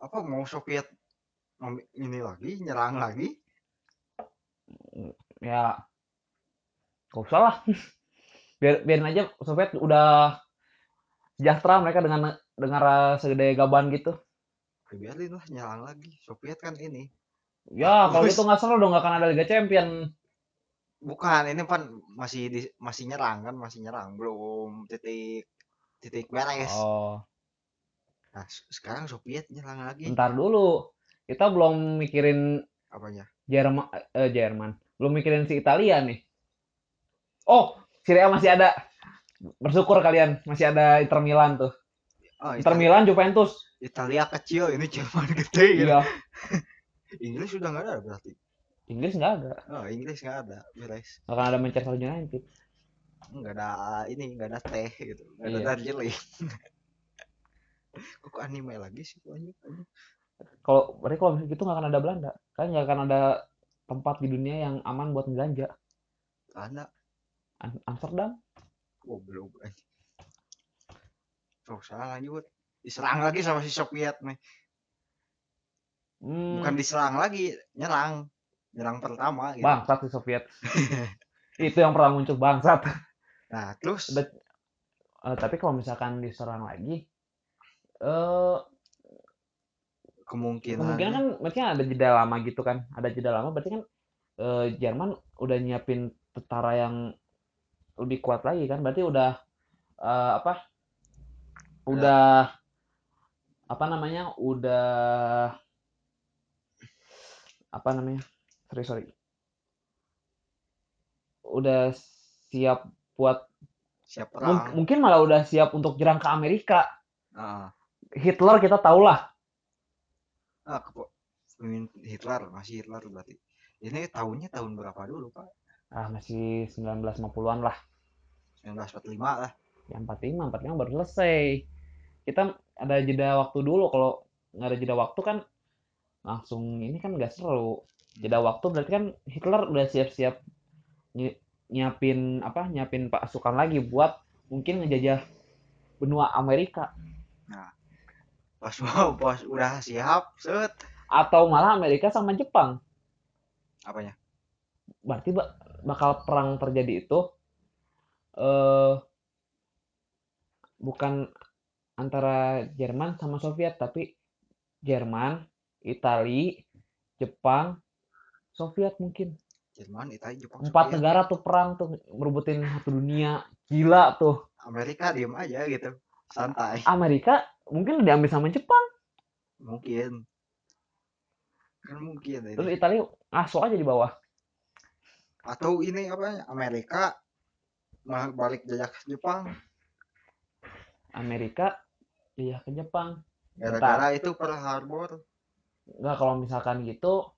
apa mau Soviet ini lagi nyerang lagi
ya gak usah lah biar biarin aja Soviet udah sejahtera mereka dengan negara segede Gaban gitu
Ya biarin lah nyerang lagi Soviet kan ini
Ya, kalau
Bagus.
gitu nggak seru dong, nggak akan ada Liga Champion.
bukan ini pan masih di, masih nyerang kan masih nyerang belum titik titik beres
Oh,
nah se- sekarang Soviet nyerang lagi
bentar dulu. Kita belum mikirin
apanya
Jerman, eh, Jerman. Belum mikirin si Italia nih. Oh, Serie A masih ada. Bersyukur kalian masih ada Inter Milan tuh.
oh,
Inter
Italia,
Milan, Juventus.
Italia kecil ini Jerman gede gitu.
Iya.
Inggris sudah nggak ada berarti
Inggris nggak ada.
oh Inggris nggak ada beres
akan ada Manchester United.
nggak ada ini nggak ada teh gitu nggak ada
Iya.
Darjeeling kok anime lagi sih banyak?
Kalau berarti kalau misalnya gitu nggak akan ada Belanda. Kan nggak akan ada tempat di dunia yang aman buat belanja.
ada
Am- Amsterdam.
oh belum anjing. oh salah lanjut diserang lagi sama si Soviet nih
Hmm,
bukan diserang lagi nyerang nyerang pertama gitu.
bangsat si Soviet. Itu yang pernah muncul bangsat.
nah terus
Udah- Eh, tapi kalau misalkan diserang lagi, eh
kemungkinan
kemungkinan kan berarti ada jeda lama gitu kan ada jeda lama berarti kan eh, Jerman udah nyiapin tentara yang lebih kuat lagi kan. Berarti udah eh, apa udah apa namanya udah apa namanya sorry sorry. Udah siap buat
siap perang.
mungkin malah udah siap untuk jerang ke Amerika.
Ah.
Hitler kita tahulah.
Ah Hitler masih Hitler berarti. Ini tahunnya tahun berapa dulu pak?
Ah masih 1950-an lah
1945 lah.
Yang 45 45 baru selesai. Kita ada jeda waktu dulu. Kalau nggak ada jeda waktu kan langsung ini kan nggak seru. Jeda waktu berarti kan Hitler udah siap-siap nyi- nyiapin apa nyiapin pasukan lagi buat mungkin ngejajah benua Amerika.
Pas mau pas udah siap set.
Atau malah Amerika sama Jepang.
Apanya?
Berarti ba- bakal perang terjadi itu eh bukan antara Jerman sama Soviet tapi Jerman, Itali, Jepang, Soviet mungkin.
Jerman Italia Jepang
empat
Soviet.
negara tuh perang tuh merebutin satu dunia. Gila tuh.
Amerika diem aja gitu. Santai.
Amerika mungkin diambil sama Jepang.
Mungkin. Kan mungkin ini.
terus Itali ngaso aja di bawah.
Atau ini apa Amerika balik jajah ke Jepang.
Amerika iya ke Jepang.
Gara-gara itu Pearl Harbor.
Enggak kalau misalkan gitu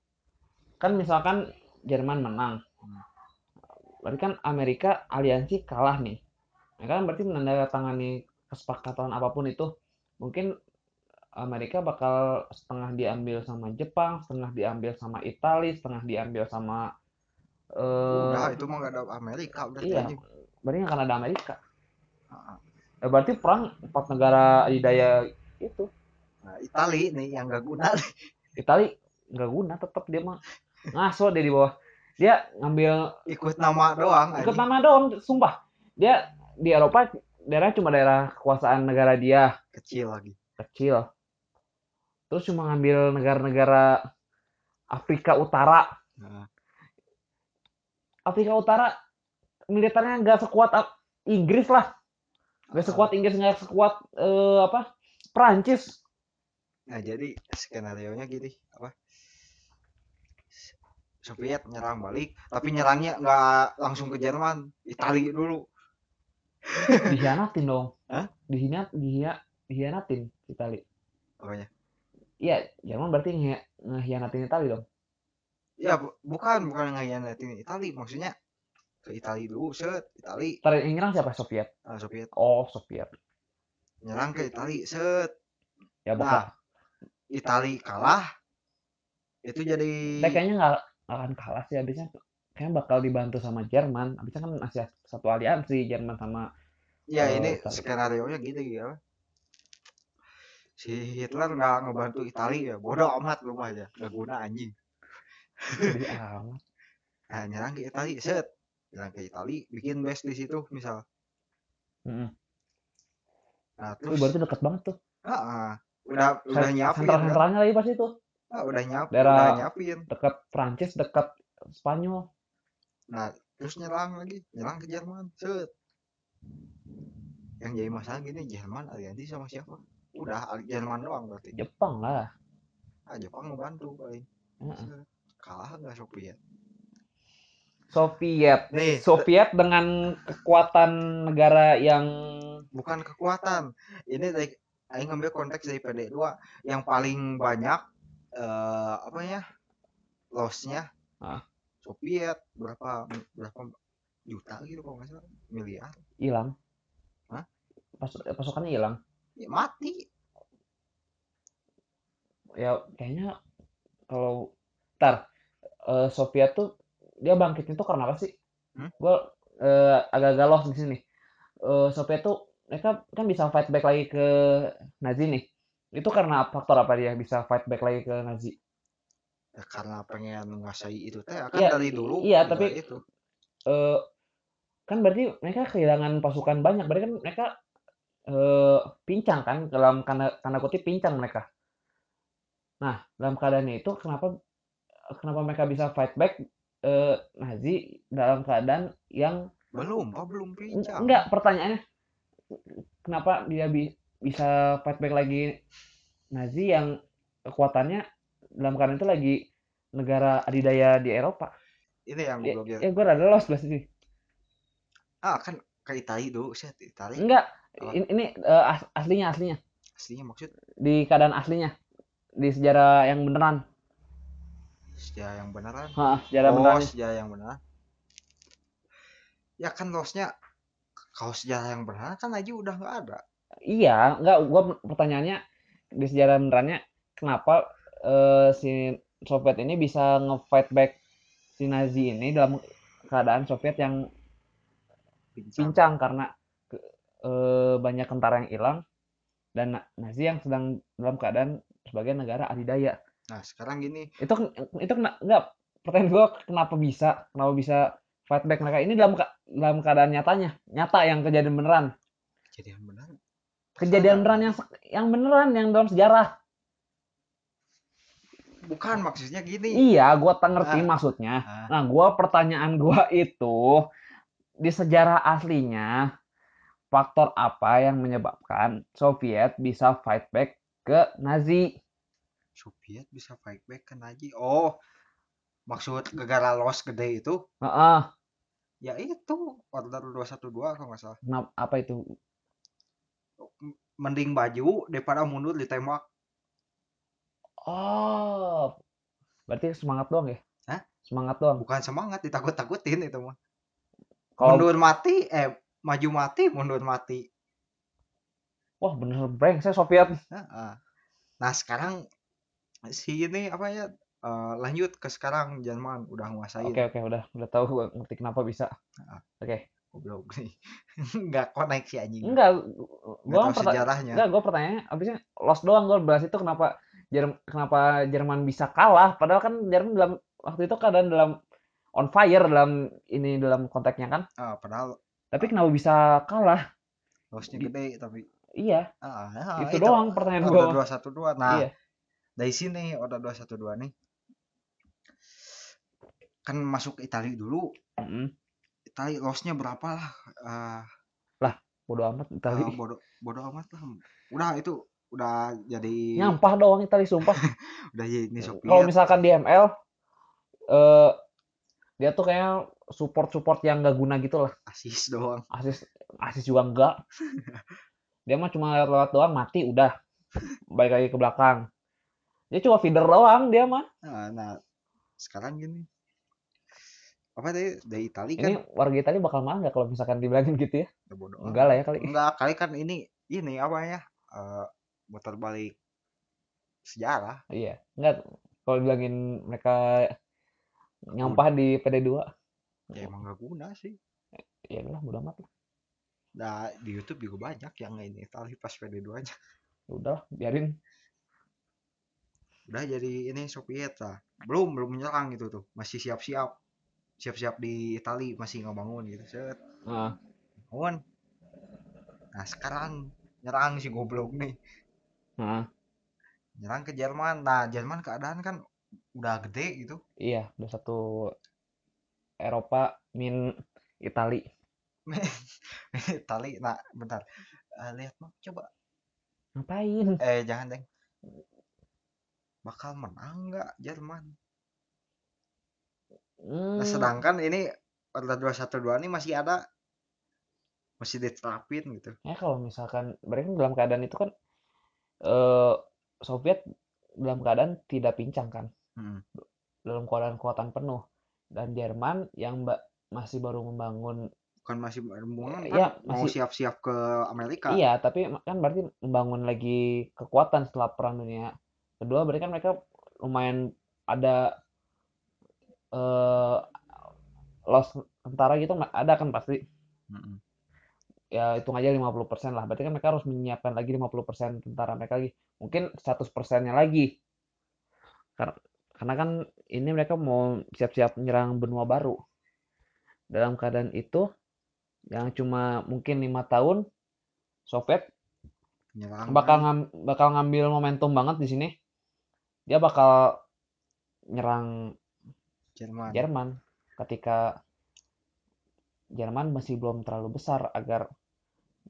kan misalkan Jerman menang. Berarti kan Amerika aliansi kalah nih. Ya kan berarti menandatangani kesepakatan apa pun itu mungkin Amerika bakal setengah diambil sama Jepang setengah diambil sama Italia setengah diambil sama eh
udah itu mah gak ada Amerika udah
iya. Berarti nggak akan ada Amerika. Eh, berarti perang empat negara adidaya itu.
Nah, Itali nih yang gak guna
Italia nggak guna tetap dia mah ngaso dia di bawah. Dia ngambil
ikut nama doang
ikut nama doang sumpah. Dia di Eropa daerah cuma daerah kekuasaan negara dia.
Kecil lagi.
Kecil. Terus cuma ngambil negara-negara Afrika Utara.
Nah,
Afrika Utara militernya nggak sekuat Inggris lah. Nggak sekuat Inggris nggak sekuat eh, apa Prancis
nah jadi skenario nya gini apa? Soviet nyerang balik tapi nyerangnya nggak langsung ke Jerman Itali dulu.
Dihianatin dong.
Hah?
dihianat dihia, dihianatin Itali.
Apanya?
Iya Jerman berarti nge- ngehianatin Itali dong.
Ya bu- bukan bukan ngehianatin Itali maksudnya ke Itali dulu set Itali.
Ntar yang nyerang siapa? Soviet?
Ah, Soviet.
Oh Soviet.
Nyerang ke Itali set.
Ya bakal.
Itali kalah itu jadi
Tapi kayaknya nggak akan kalah sih habisnya kayaknya bakal dibantu sama Jerman. Habisnya kan masih satu aliansi Jerman sama
ya
Oh,
ini skenario nya gitu ya. Si Hitler nggak ngebantu Itali ya bodoh amat lu mah aja nggak guna anjing.
Amat.
Nah nyerang ke Itali set nyerang ke Itali bikin base di situ misal
Mm-mm.
nah terus
berarti deket banget tuh
ah, ah, udah udah
Sen-
nyiapin kan?
sentral-sentralnya lagi pas itu
Ah, udah nyap,
Daerah-
udah nyiapin.
dekat Prancis, dekat Spanyol.
Nah, terus nyerang lagi, nyerang ke Jerman. Set. Yang jadi masalah gini, Jerman aliansi sama siapa? Udah Ali- Jerman doang berarti.
Jepang lah.
Ah, Jepang ngebantu paling.
Heeh.
Set. Kalah nggak Soviet?
Soviet.
Nih,
Soviet dengan kekuatan negara yang
bukan kekuatan. Ini dari Aing ngambil konteks dari PD2 yang paling banyak eh apa ya? Loss-nya
Ah.
Soviet berapa berapa juta gitu kalau nggak salah miliar
hilang.
Hah?
Pas, pasukannya hilang.
ya mati
Ya kayaknya kalau ntar eh, Soviet tuh dia bangkitnya tuh karena apa sih?
Hmm?
Gue eh, agak-agak lost di sini. Eh, Soviet tuh mereka kan bisa fight back lagi ke Nazi nih. Itu karena faktor apa dia bisa fight back lagi ke Nazi?
ya, karena pengen menguasai itu teh kan
Iya,
dari dulu
iya, tapi-
itu
eh kan berarti mereka kehilangan pasukan banyak. Berarti kan mereka eh pincang kan dalam tanda, tanda kutip pincang mereka. Nah, dalam keadaan itu kenapa kenapa mereka bisa fight back eh Nazi dalam keadaan yang
belum pak belum pincang
enggak pertanyaannya kenapa dia bi- bisa fight back lagi? Nazi yang kekuatannya dalam keadaan itu lagi negara adidaya di Eropa.
ini yang
Ya,
goblok ya
ya gue rada lost di sini.
ah kan ke Itali dulu sih Itali.
Enggak, ini, ini as- aslinya aslinya.
Aslinya maksud?
Di keadaan aslinya di sejarah yang beneran.
Sejarah yang beneran
Hah, sejarah
oh
beneran.
sejarah yang beneran ya kan lossnya kalau sejarah yang beneran kan aja udah nggak ada
Iya, enggak gua pertanyaannya di sejarah benerannya kenapa eh, si Soviet ini bisa nge-fight back si Nazi ini dalam keadaan Soviet yang
pincang
pincang karena eh, banyak tentara yang hilang dan Na- Nazi yang sedang dalam keadaan sebagai negara adidaya.
Nah sekarang gini
Itu itu kena, enggak pertanyaan gua kenapa bisa kenapa bisa fight back mereka ini dalam dalam keadaan nyatanya, nyata yang kejadian beneran.
kejadian beneran
Kejadian beneran yang yang beneran yang dalam sejarah.
bukan maksudnya gini
Iya, gua tak ngerti
Ah.
maksudnya.
Ah.
Nah, gua pertanyaan gua itu di sejarah aslinya faktor apa yang menyebabkan Soviet bisa fight back ke Nazi?
Soviet bisa fight back ke Nazi oh maksud gara loss gede itu
Heeh,
ya itu order 212 kalau nggak salah
kenapa apa itu?
mending baju daripada mundur ditembak
Oh, berarti semangat doang ya?
Hah?
Semangat doang.
bukan semangat ditakut-takutin itu mah
Kalau
mundur mati eh maju mati mundur mati
wah bener brengsek Soviet.
Heeh. nah sekarang si ini apa ya eh, lanjut ke sekarang Jerman udah nguasain.
Oke oke udah udah tahu gua ngerti kenapa bisa.
Ah.
Oke.
goblok nih. Nggak koneksi anjing.
Enggak, perta-
sejarahnya.
Enggak, gue pertanyaannya abisnya lost doang gue bahas itu kenapa Jerman kenapa Jerman bisa kalah. Padahal kan Jerman dalam waktu itu keadaan dalam on fire dalam ini dalam konteksnya kan.
Ah, padahal
tapi kenapa bisa kalah?
Lossnya gede tapi
iya.
Ah, ah,
itu doang pertanyaan gue
order 212 nah
iya
dari sini order 212 nih. Kan masuk ke Italia dulu.
Mm-mm.
Italia lossnya berapa lah Ah,
bodo amat Itali.
ah, bodoh bodoh amat lah. Udah itu udah jadi
nyampah doang Itali sumpah.
Udah jadi ini
kalau
Soviet
misalkan di ML eh dia tuh kayak support support yang gak guna gitu lah.
Asis doang.
Asis asis juga enggak dia mah cuma lewat doang mati udah. Balik lagi ke belakang dia cuma feeder doang dia mah.
Nah, nah sekarang gini. Apa tadi? Dari Italia kan?
Ini warga Italia bakal marah nggak kalau misalkan dibilangin gitu ya.
Ya, bodoh
enggak lah ya kali.
Enggak kali kan ini ini apa ya eh muter balik sejarah.
Iya enggak kalau dibilangin mereka nyampah di PD2
ya emang gak guna sih.
Ya udah bodo amat lah.
Nah di YouTube juga banyak yang ini Italia pas PD2 nya
Ya udah biarin
udah jadi ini Soviet lah. Belum belum menyerang gitu tuh. Masih siap-siap. Siap-siap di Itali masih ngebangun gitu. Set.
Nah,
bangun nah sekarang nyerang si goblok nih.
Nah.
nyerang ke Jerman. Nah Jerman keadaan kan udah gede gitu.
Iya udah satu Eropa min Itali.
Itali. Nah bentar. Eh, lihat mah coba.
Ngapain?
Eh jangan deng bakal menang nggak Jerman? Nah,
Hmm,
sedangkan ini Order 212 ini masih ada. Masih diterapin gitu.
Ya kalau misalkan mereka kan dalam keadaan itu kan eh Soviet dalam keadaan tidak pincang kan?
Hmm.
dalam keadaan kekuatan penuh. Dan Jerman yang mbak masih baru membangun
bukan masih membangun kan?
Iya,
mau
masih-
siap-siap ke Amerika.
Iya tapi kan berarti membangun lagi kekuatan setelah perang dunia kedua berarti kan mereka lumayan ada eh loss tentara gitu ada kan pasti?
Mm-mm.
ya hitung aja 50% lah. Berarti kan mereka harus menyiapkan lagi 50% tentara mereka lagi. Mungkin 100 persennya lagi. Karena karena kan ini mereka mau siap-siap menyerang benua baru. Dalam keadaan itu yang cuma mungkin lima tahun Soviet bakal ngam- bakal ngambil momentum banget di sini dia bakal nyerang
Jerman.
Jerman ketika Jerman masih belum terlalu besar agar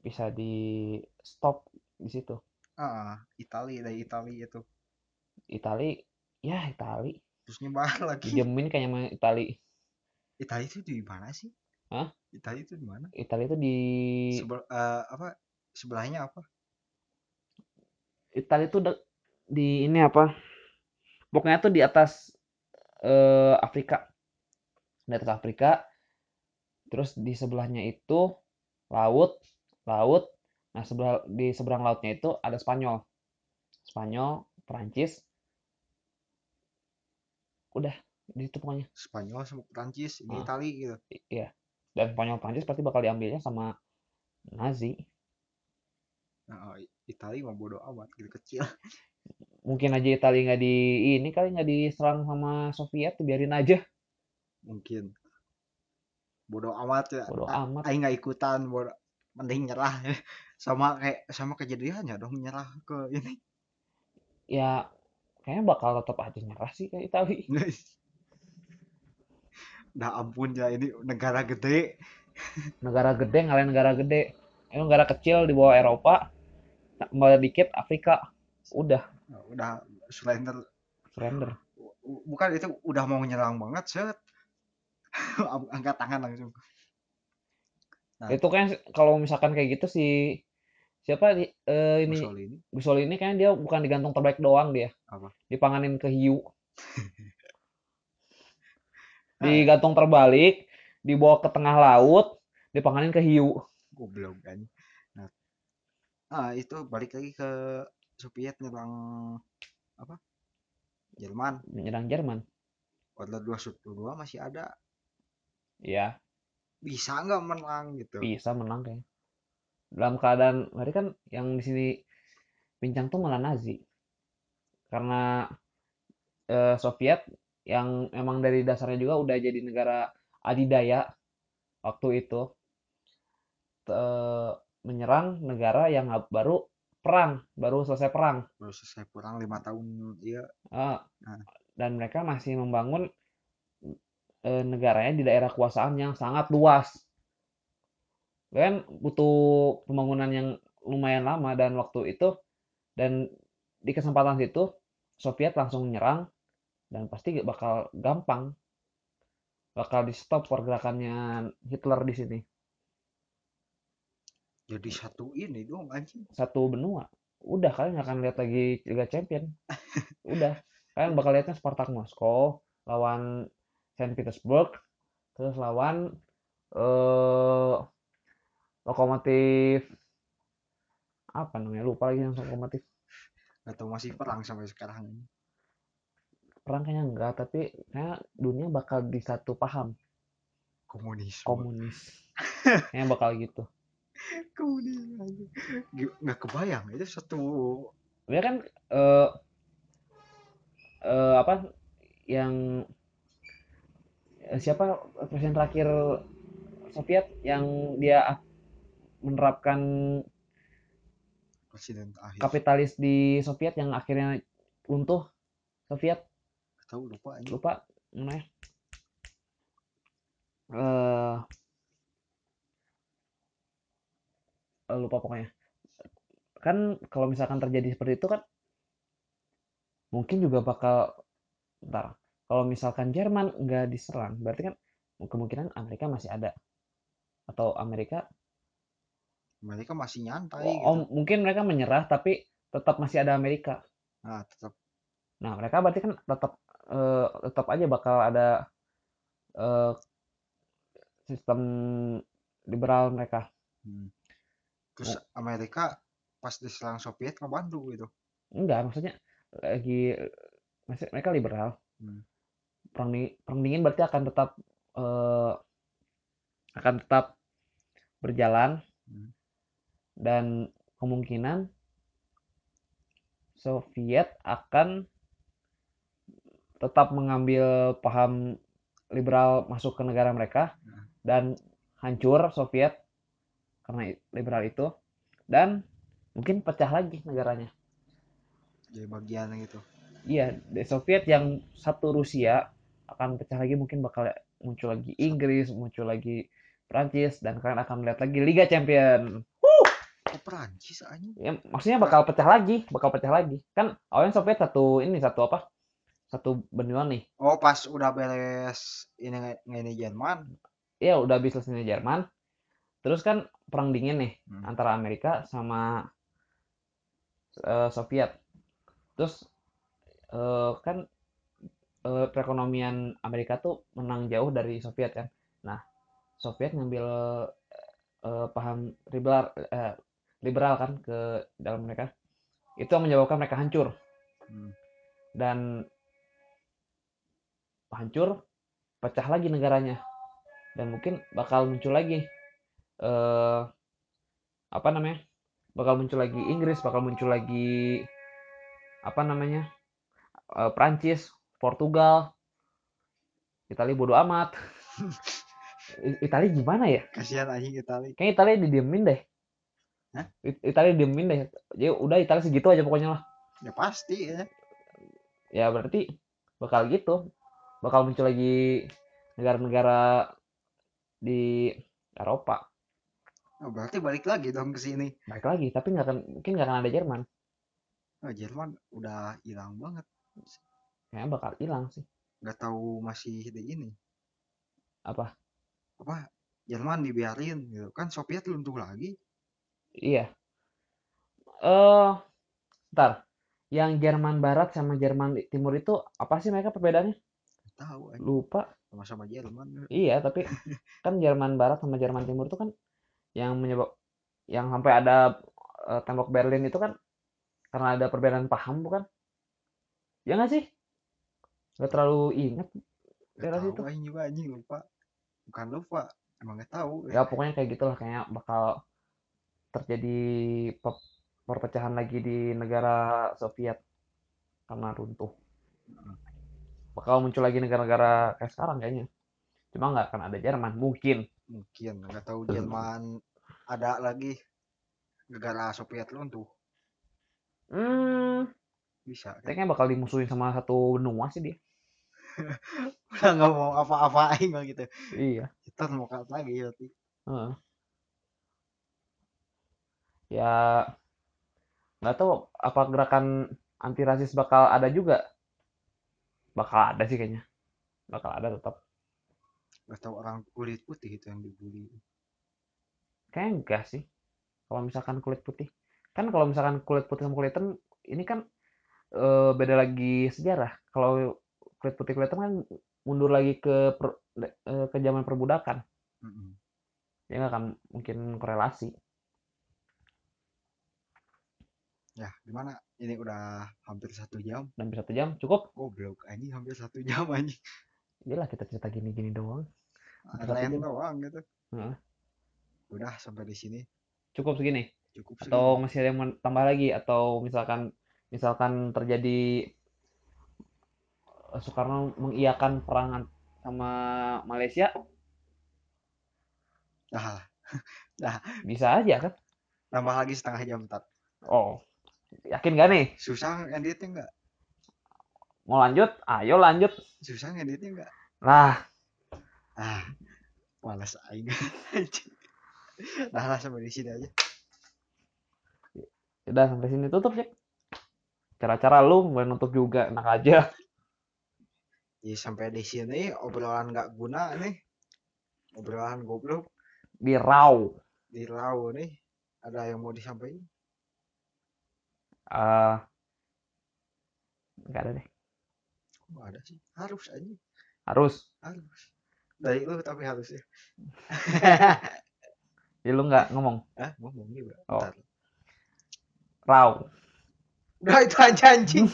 bisa di stop di situ.
Ah Itali dari Itali itu.
Itali ya Itali.
Terus nyebar lagi.
Dijamin kayaknya sama Itali.
Itali itu di mana sih?
Hah?
Itali itu di mana?
Itali itu di
Sebel, eh, apa sebelahnya apa?
Itali itu di ini apa pokoknya tuh di atas eh, Afrika. Di atas Afrika. Terus di sebelahnya itu laut laut. Nah sebelah di seberang lautnya itu ada Spanyol. Spanyol Perancis. Udah di situ pokoknya.
Spanyol sama Prancis ini
Ah.
Itali gitu.
Iya. Dan Spanyol Perancis pasti bakal diambilnya sama Nazi.
Nah, Itali mah bodo amat gitu kecil
mungkin aja Italia nggak di ini kali nggak diserang sama Soviet biarin aja.
Mungkin. Bodo amat ya.
Bodo
A-
amat.
Aing nggak ikutan bodo mending nyerah. Sama kayak sama kejadiannya dong nyerah ke ini.
Ya kayaknya bakal tetap aja nyerah sih kayak Italia
udah ampun ya ini negara gede.
Negara gede ngalahin negara gede. Ini negara kecil di bawah Eropa tambah dikit Afrika udah.
Nah, udah. Surrender
surrender
bukan itu udah mau nyerang banget set. Ang- angkat tangan langsung. Nah.
itu kan kalau misalkan kayak gitu si siapa di- eh, ini?
Mussolini.
Mussolini kan dia bukan digantung terbaik doang dia.
Apa?
dipanganin ke hiu. Digantung terbalik dibawa ke tengah laut dipanganin ke hiu.
Goblok kan nah. Ah itu balik lagi ke Soviet nyerang apa? Jerman.
Menyerang Jerman?
Order 212 masih ada.
Ya
bisa nggak menang gitu?
Bisa menang kayaknya dalam keadaan berarti kan yang di sini pincang tuh malah Nazi. Karena eh, Soviet yang emang dari dasarnya juga udah jadi negara adidaya waktu itu eh, menyerang negara yang baru perang baru selesai perang
baru selesai perang lima tahun iya
Ah,
Nah.
dan mereka masih membangun eh, negaranya di daerah kekuasaan yang sangat luas. Kan butuh pembangunan yang lumayan lama dan waktu itu dan di kesempatan itu Soviet langsung menyerang dan pasti bakal gampang bakal di stop pergerakannya Hitler di sini
jadi satu ini dong anjing.
Satu benua. Udah kalian akan lihat lagi Liga Champion. Udah. Kalian bakal lihatnya Spartak Moskow lawan Saint Petersburg terus lawan eh lokomotif apa namanya? Lupa lagi yang lokomotif.
Atau masih perang sampai sekarang
perang kayaknya enggak tapi kayaknya dunia bakal di satu paham.
Komunis.
Komunis. Kayaknya bakal gitu
Gi- nggak kebayang itu satu
dia kan eh eh, apa yang eh, siapa presiden terakhir Soviet yang dia menerapkan
presiden akhir
kapitalis di Soviet yang akhirnya runtuh Soviet?
Tahu lupa aja
lupa mana ya? Eh eh, lupa pokoknya. Kan kalau misalkan terjadi seperti itu kan mungkin juga bakal ntar kalau misalkan Jerman nggak diserang berarti kan kemungkinan Amerika masih ada. Atau Amerika
mereka masih nyantai
oh,
gitu.
mungkin mereka menyerah tapi tetap masih ada Amerika.
Nah tetap.
Nah mereka berarti kan tetap eh, tetap aja bakal ada eh, sistem liberal mereka.
Hmm. Terus Amerika pas diserang Soviet ngebantu gitu
enggak maksudnya lagi masih mereka liberal
Hmm.
perang dingin, perang dingin berarti akan tetap eh, akan tetap berjalan
Hmm.
dan kemungkinan Soviet akan tetap mengambil paham liberal masuk ke negara mereka
Hmm.
dan hancur Soviet karena liberal itu dan mungkin pecah lagi negaranya
jadi bagian gitu
Iya, di Soviet yang satu Rusia akan pecah lagi mungkin bakal muncul lagi Inggris, muncul lagi Prancis dan kalian akan melihat lagi Liga Champion.
oh Perancis aja
Ya, maksudnya bakal pecah lagi, bakal pecah lagi. Kan awalnya Soviet satu ini satu apa? Satu benua nih.
oh pas udah beres ini ini Jerman
Ya udah habis selesai Jerman. Terus kan perang dingin nih
Hmm.
antara Amerika sama eh, Soviet. Terus eh, kan eh, perekonomian Amerika tuh menang jauh dari Soviet kan. Nah, Soviet ngambil eh, paham liberal eh, liberal kan ke dalam mereka. Itu yang menyebabkan mereka hancur
Hmm.
dan hancur pecah lagi negaranya dan mungkin bakal muncul lagi eh apa namanya bakal muncul lagi Inggris bakal muncul lagi apa namanya eh, Prancis Portugal Italia bodo amat. Italia gimana ya?
Kasihan aja Itali
kayaknya Italia didiemin deh.
Hah?
It- Italia didiemin deh. Jadi udah Italia segitu aja pokoknya lah.
Ya pasti ya.
Ya berarti bakal gitu. Bakal muncul lagi negara-negara di Eropa
oh, berarti balik lagi dong ke sini.
Baik lagi tapi nggak akan mungkin nggak akan ada Jerman.
Oh, Jerman udah hilang banget.
Kayaknya bakal hilang sih.
Nggak tahu masih di ini.
Apa?
Apa? Jerman dibiarin gitu. Kan Soviet luntur lagi.
Iya. Eh ntar yang Jerman Barat sama Jerman Timur itu apa sih mereka perbedaannya?
Tahu
lupa.
Sama-sama Jerman.
Iya tapi kan Jerman Barat sama Jerman Timur itu kan yang menyebab yang sampai ada eh, tembok Berlin itu kan karena ada perbedaan paham bukan? Ya nggak sih? Nggak terlalu ingat daerah situ.
aja juga anjing lupa. Bukan lupa emang nggak tahu.
Ya pokoknya kayak gitulah kayaknya bakal terjadi pe- perpecahan lagi di negara Soviet karena runtuh. Bakal muncul lagi negara-negara kayak sekarang kayaknya. Cuma nggak akan ada Jerman mungkin
mungkin nggak tahu Jerman. Ada lagi. Negara Soviet luntur
hmm.
Bisa kan?
kayaknya bakal dimusuhin sama satu benua sih dia.
Udah nggak mau apa-apain mah gitu.
Iya.
Kita mau cut lagi berarti.
Heeh. ya nggak tahu apa gerakan anti rasis bakal ada juga. Bakal ada sih kayaknya. Bakal ada tetap
tahu orang kulit putih itu yang dibully
Kayaknya enggak sih. Kalau misalkan kulit putih. Kan kalau misalkan kulit putih sama kulit hitam, ini kan eh, beda lagi sejarah. Kalau kulit putih kulit hitam kan mundur lagi ke per- eh, ke zaman perbudakan.
Mm-mm.
Ya nggak akan mungkin korelasi.
ya gimana ini udah hampir satu jam
bisa satu jam cukup.
goblok anjing hampir satu jam anjing
Iyalah kita cerita gini-gini doang.
Lain
jam.
doang gitu
Heeh.
udah sampai di sini
Cukup segini.
cukup segini.
Atau masih ada yang mau tambah lagi atau misalkan misalkan terjadi eh, Soekarno mengiyakan perang sama Malaysia,
Dah lah.
bisa aja kan?
tambah lagi setengah jam tat
Oh, yakin gak nih?
susah editnya nggak
Mau lanjut? Ayo lanjut.
Susah ngeditnya enggak?
Lah,
Ah, malas aing. Nah, lah sampai di sini aja.
udah sampai sini tutup ya. Cara-cara lu gue nutup juga enak aja.
Jadi sampai di sini obrolan nggak guna nih. Obrolan goblok
Di raw.
di lau nih. Ada yang mau disampaikan?
Eh nggak ada deh.
Oh, ada sih. Harus aja.
Harus.
Harus. Dari lu tapi harus ya.
Jadi lu nggak ngomong
Hah? Ngomong juga.
Oh.
Bentar.
raw.
Udah itu aja anjing.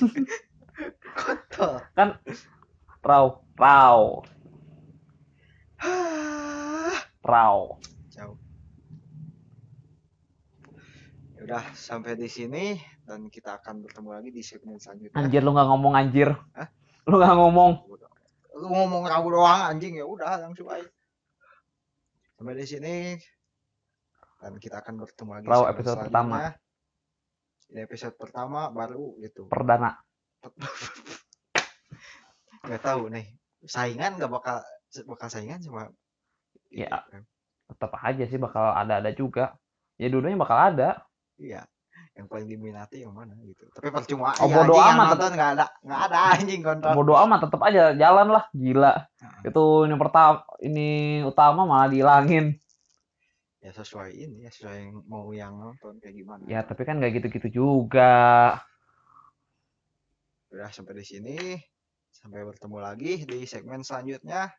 Kotor.
Raw. Raw.
Ah.
Raw.
Jauh. Ya Udah sampai di sini dan kita akan bertemu lagi di segmen selanjutnya.
Anjir lu nggak ngomong anjir.
Hah?
Lu nggak ngomong.
Lu ngomong ragu doang anjing ya udah langsung aja. Sampai di sini dan kita akan bertemu lagi
Raw
segmen
episode
selanjutnya. Ini episode pertama baru gitu.
Perdana.
Gak tahu nih. Saingan gak bakal bakal saingan sama
Ya. Tetap aja sih bakal ada-ada juga. Ya dulunya bakal ada.
Iya. Yang paling diminati yang mana gitu. Tapi percuma
Oh,
ya,
bodo
anjing yang
amat,
nonton nggak ada nggak ada anjing nonton.
Bodo amat tetap aja jalan lah. Gila.
Nah.
Itu ini pertama ini utama malah dihilangin.
Ya sesuai ini ya sesuai yang mau yang nonton kayak gimana.
Ya tapi kan nggak gitu-gitu juga.
Udah sampai di sini. Sampai bertemu lagi di segmen selanjutnya.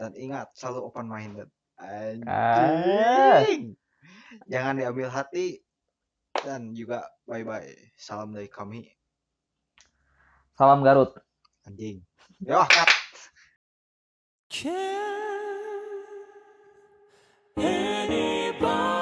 Dan ingat selalu open minded. Anjing. Jangan diambil hati dan juga bye bye. Salam dari kami
Salam Garut.
anjing. Yo, cut.
Find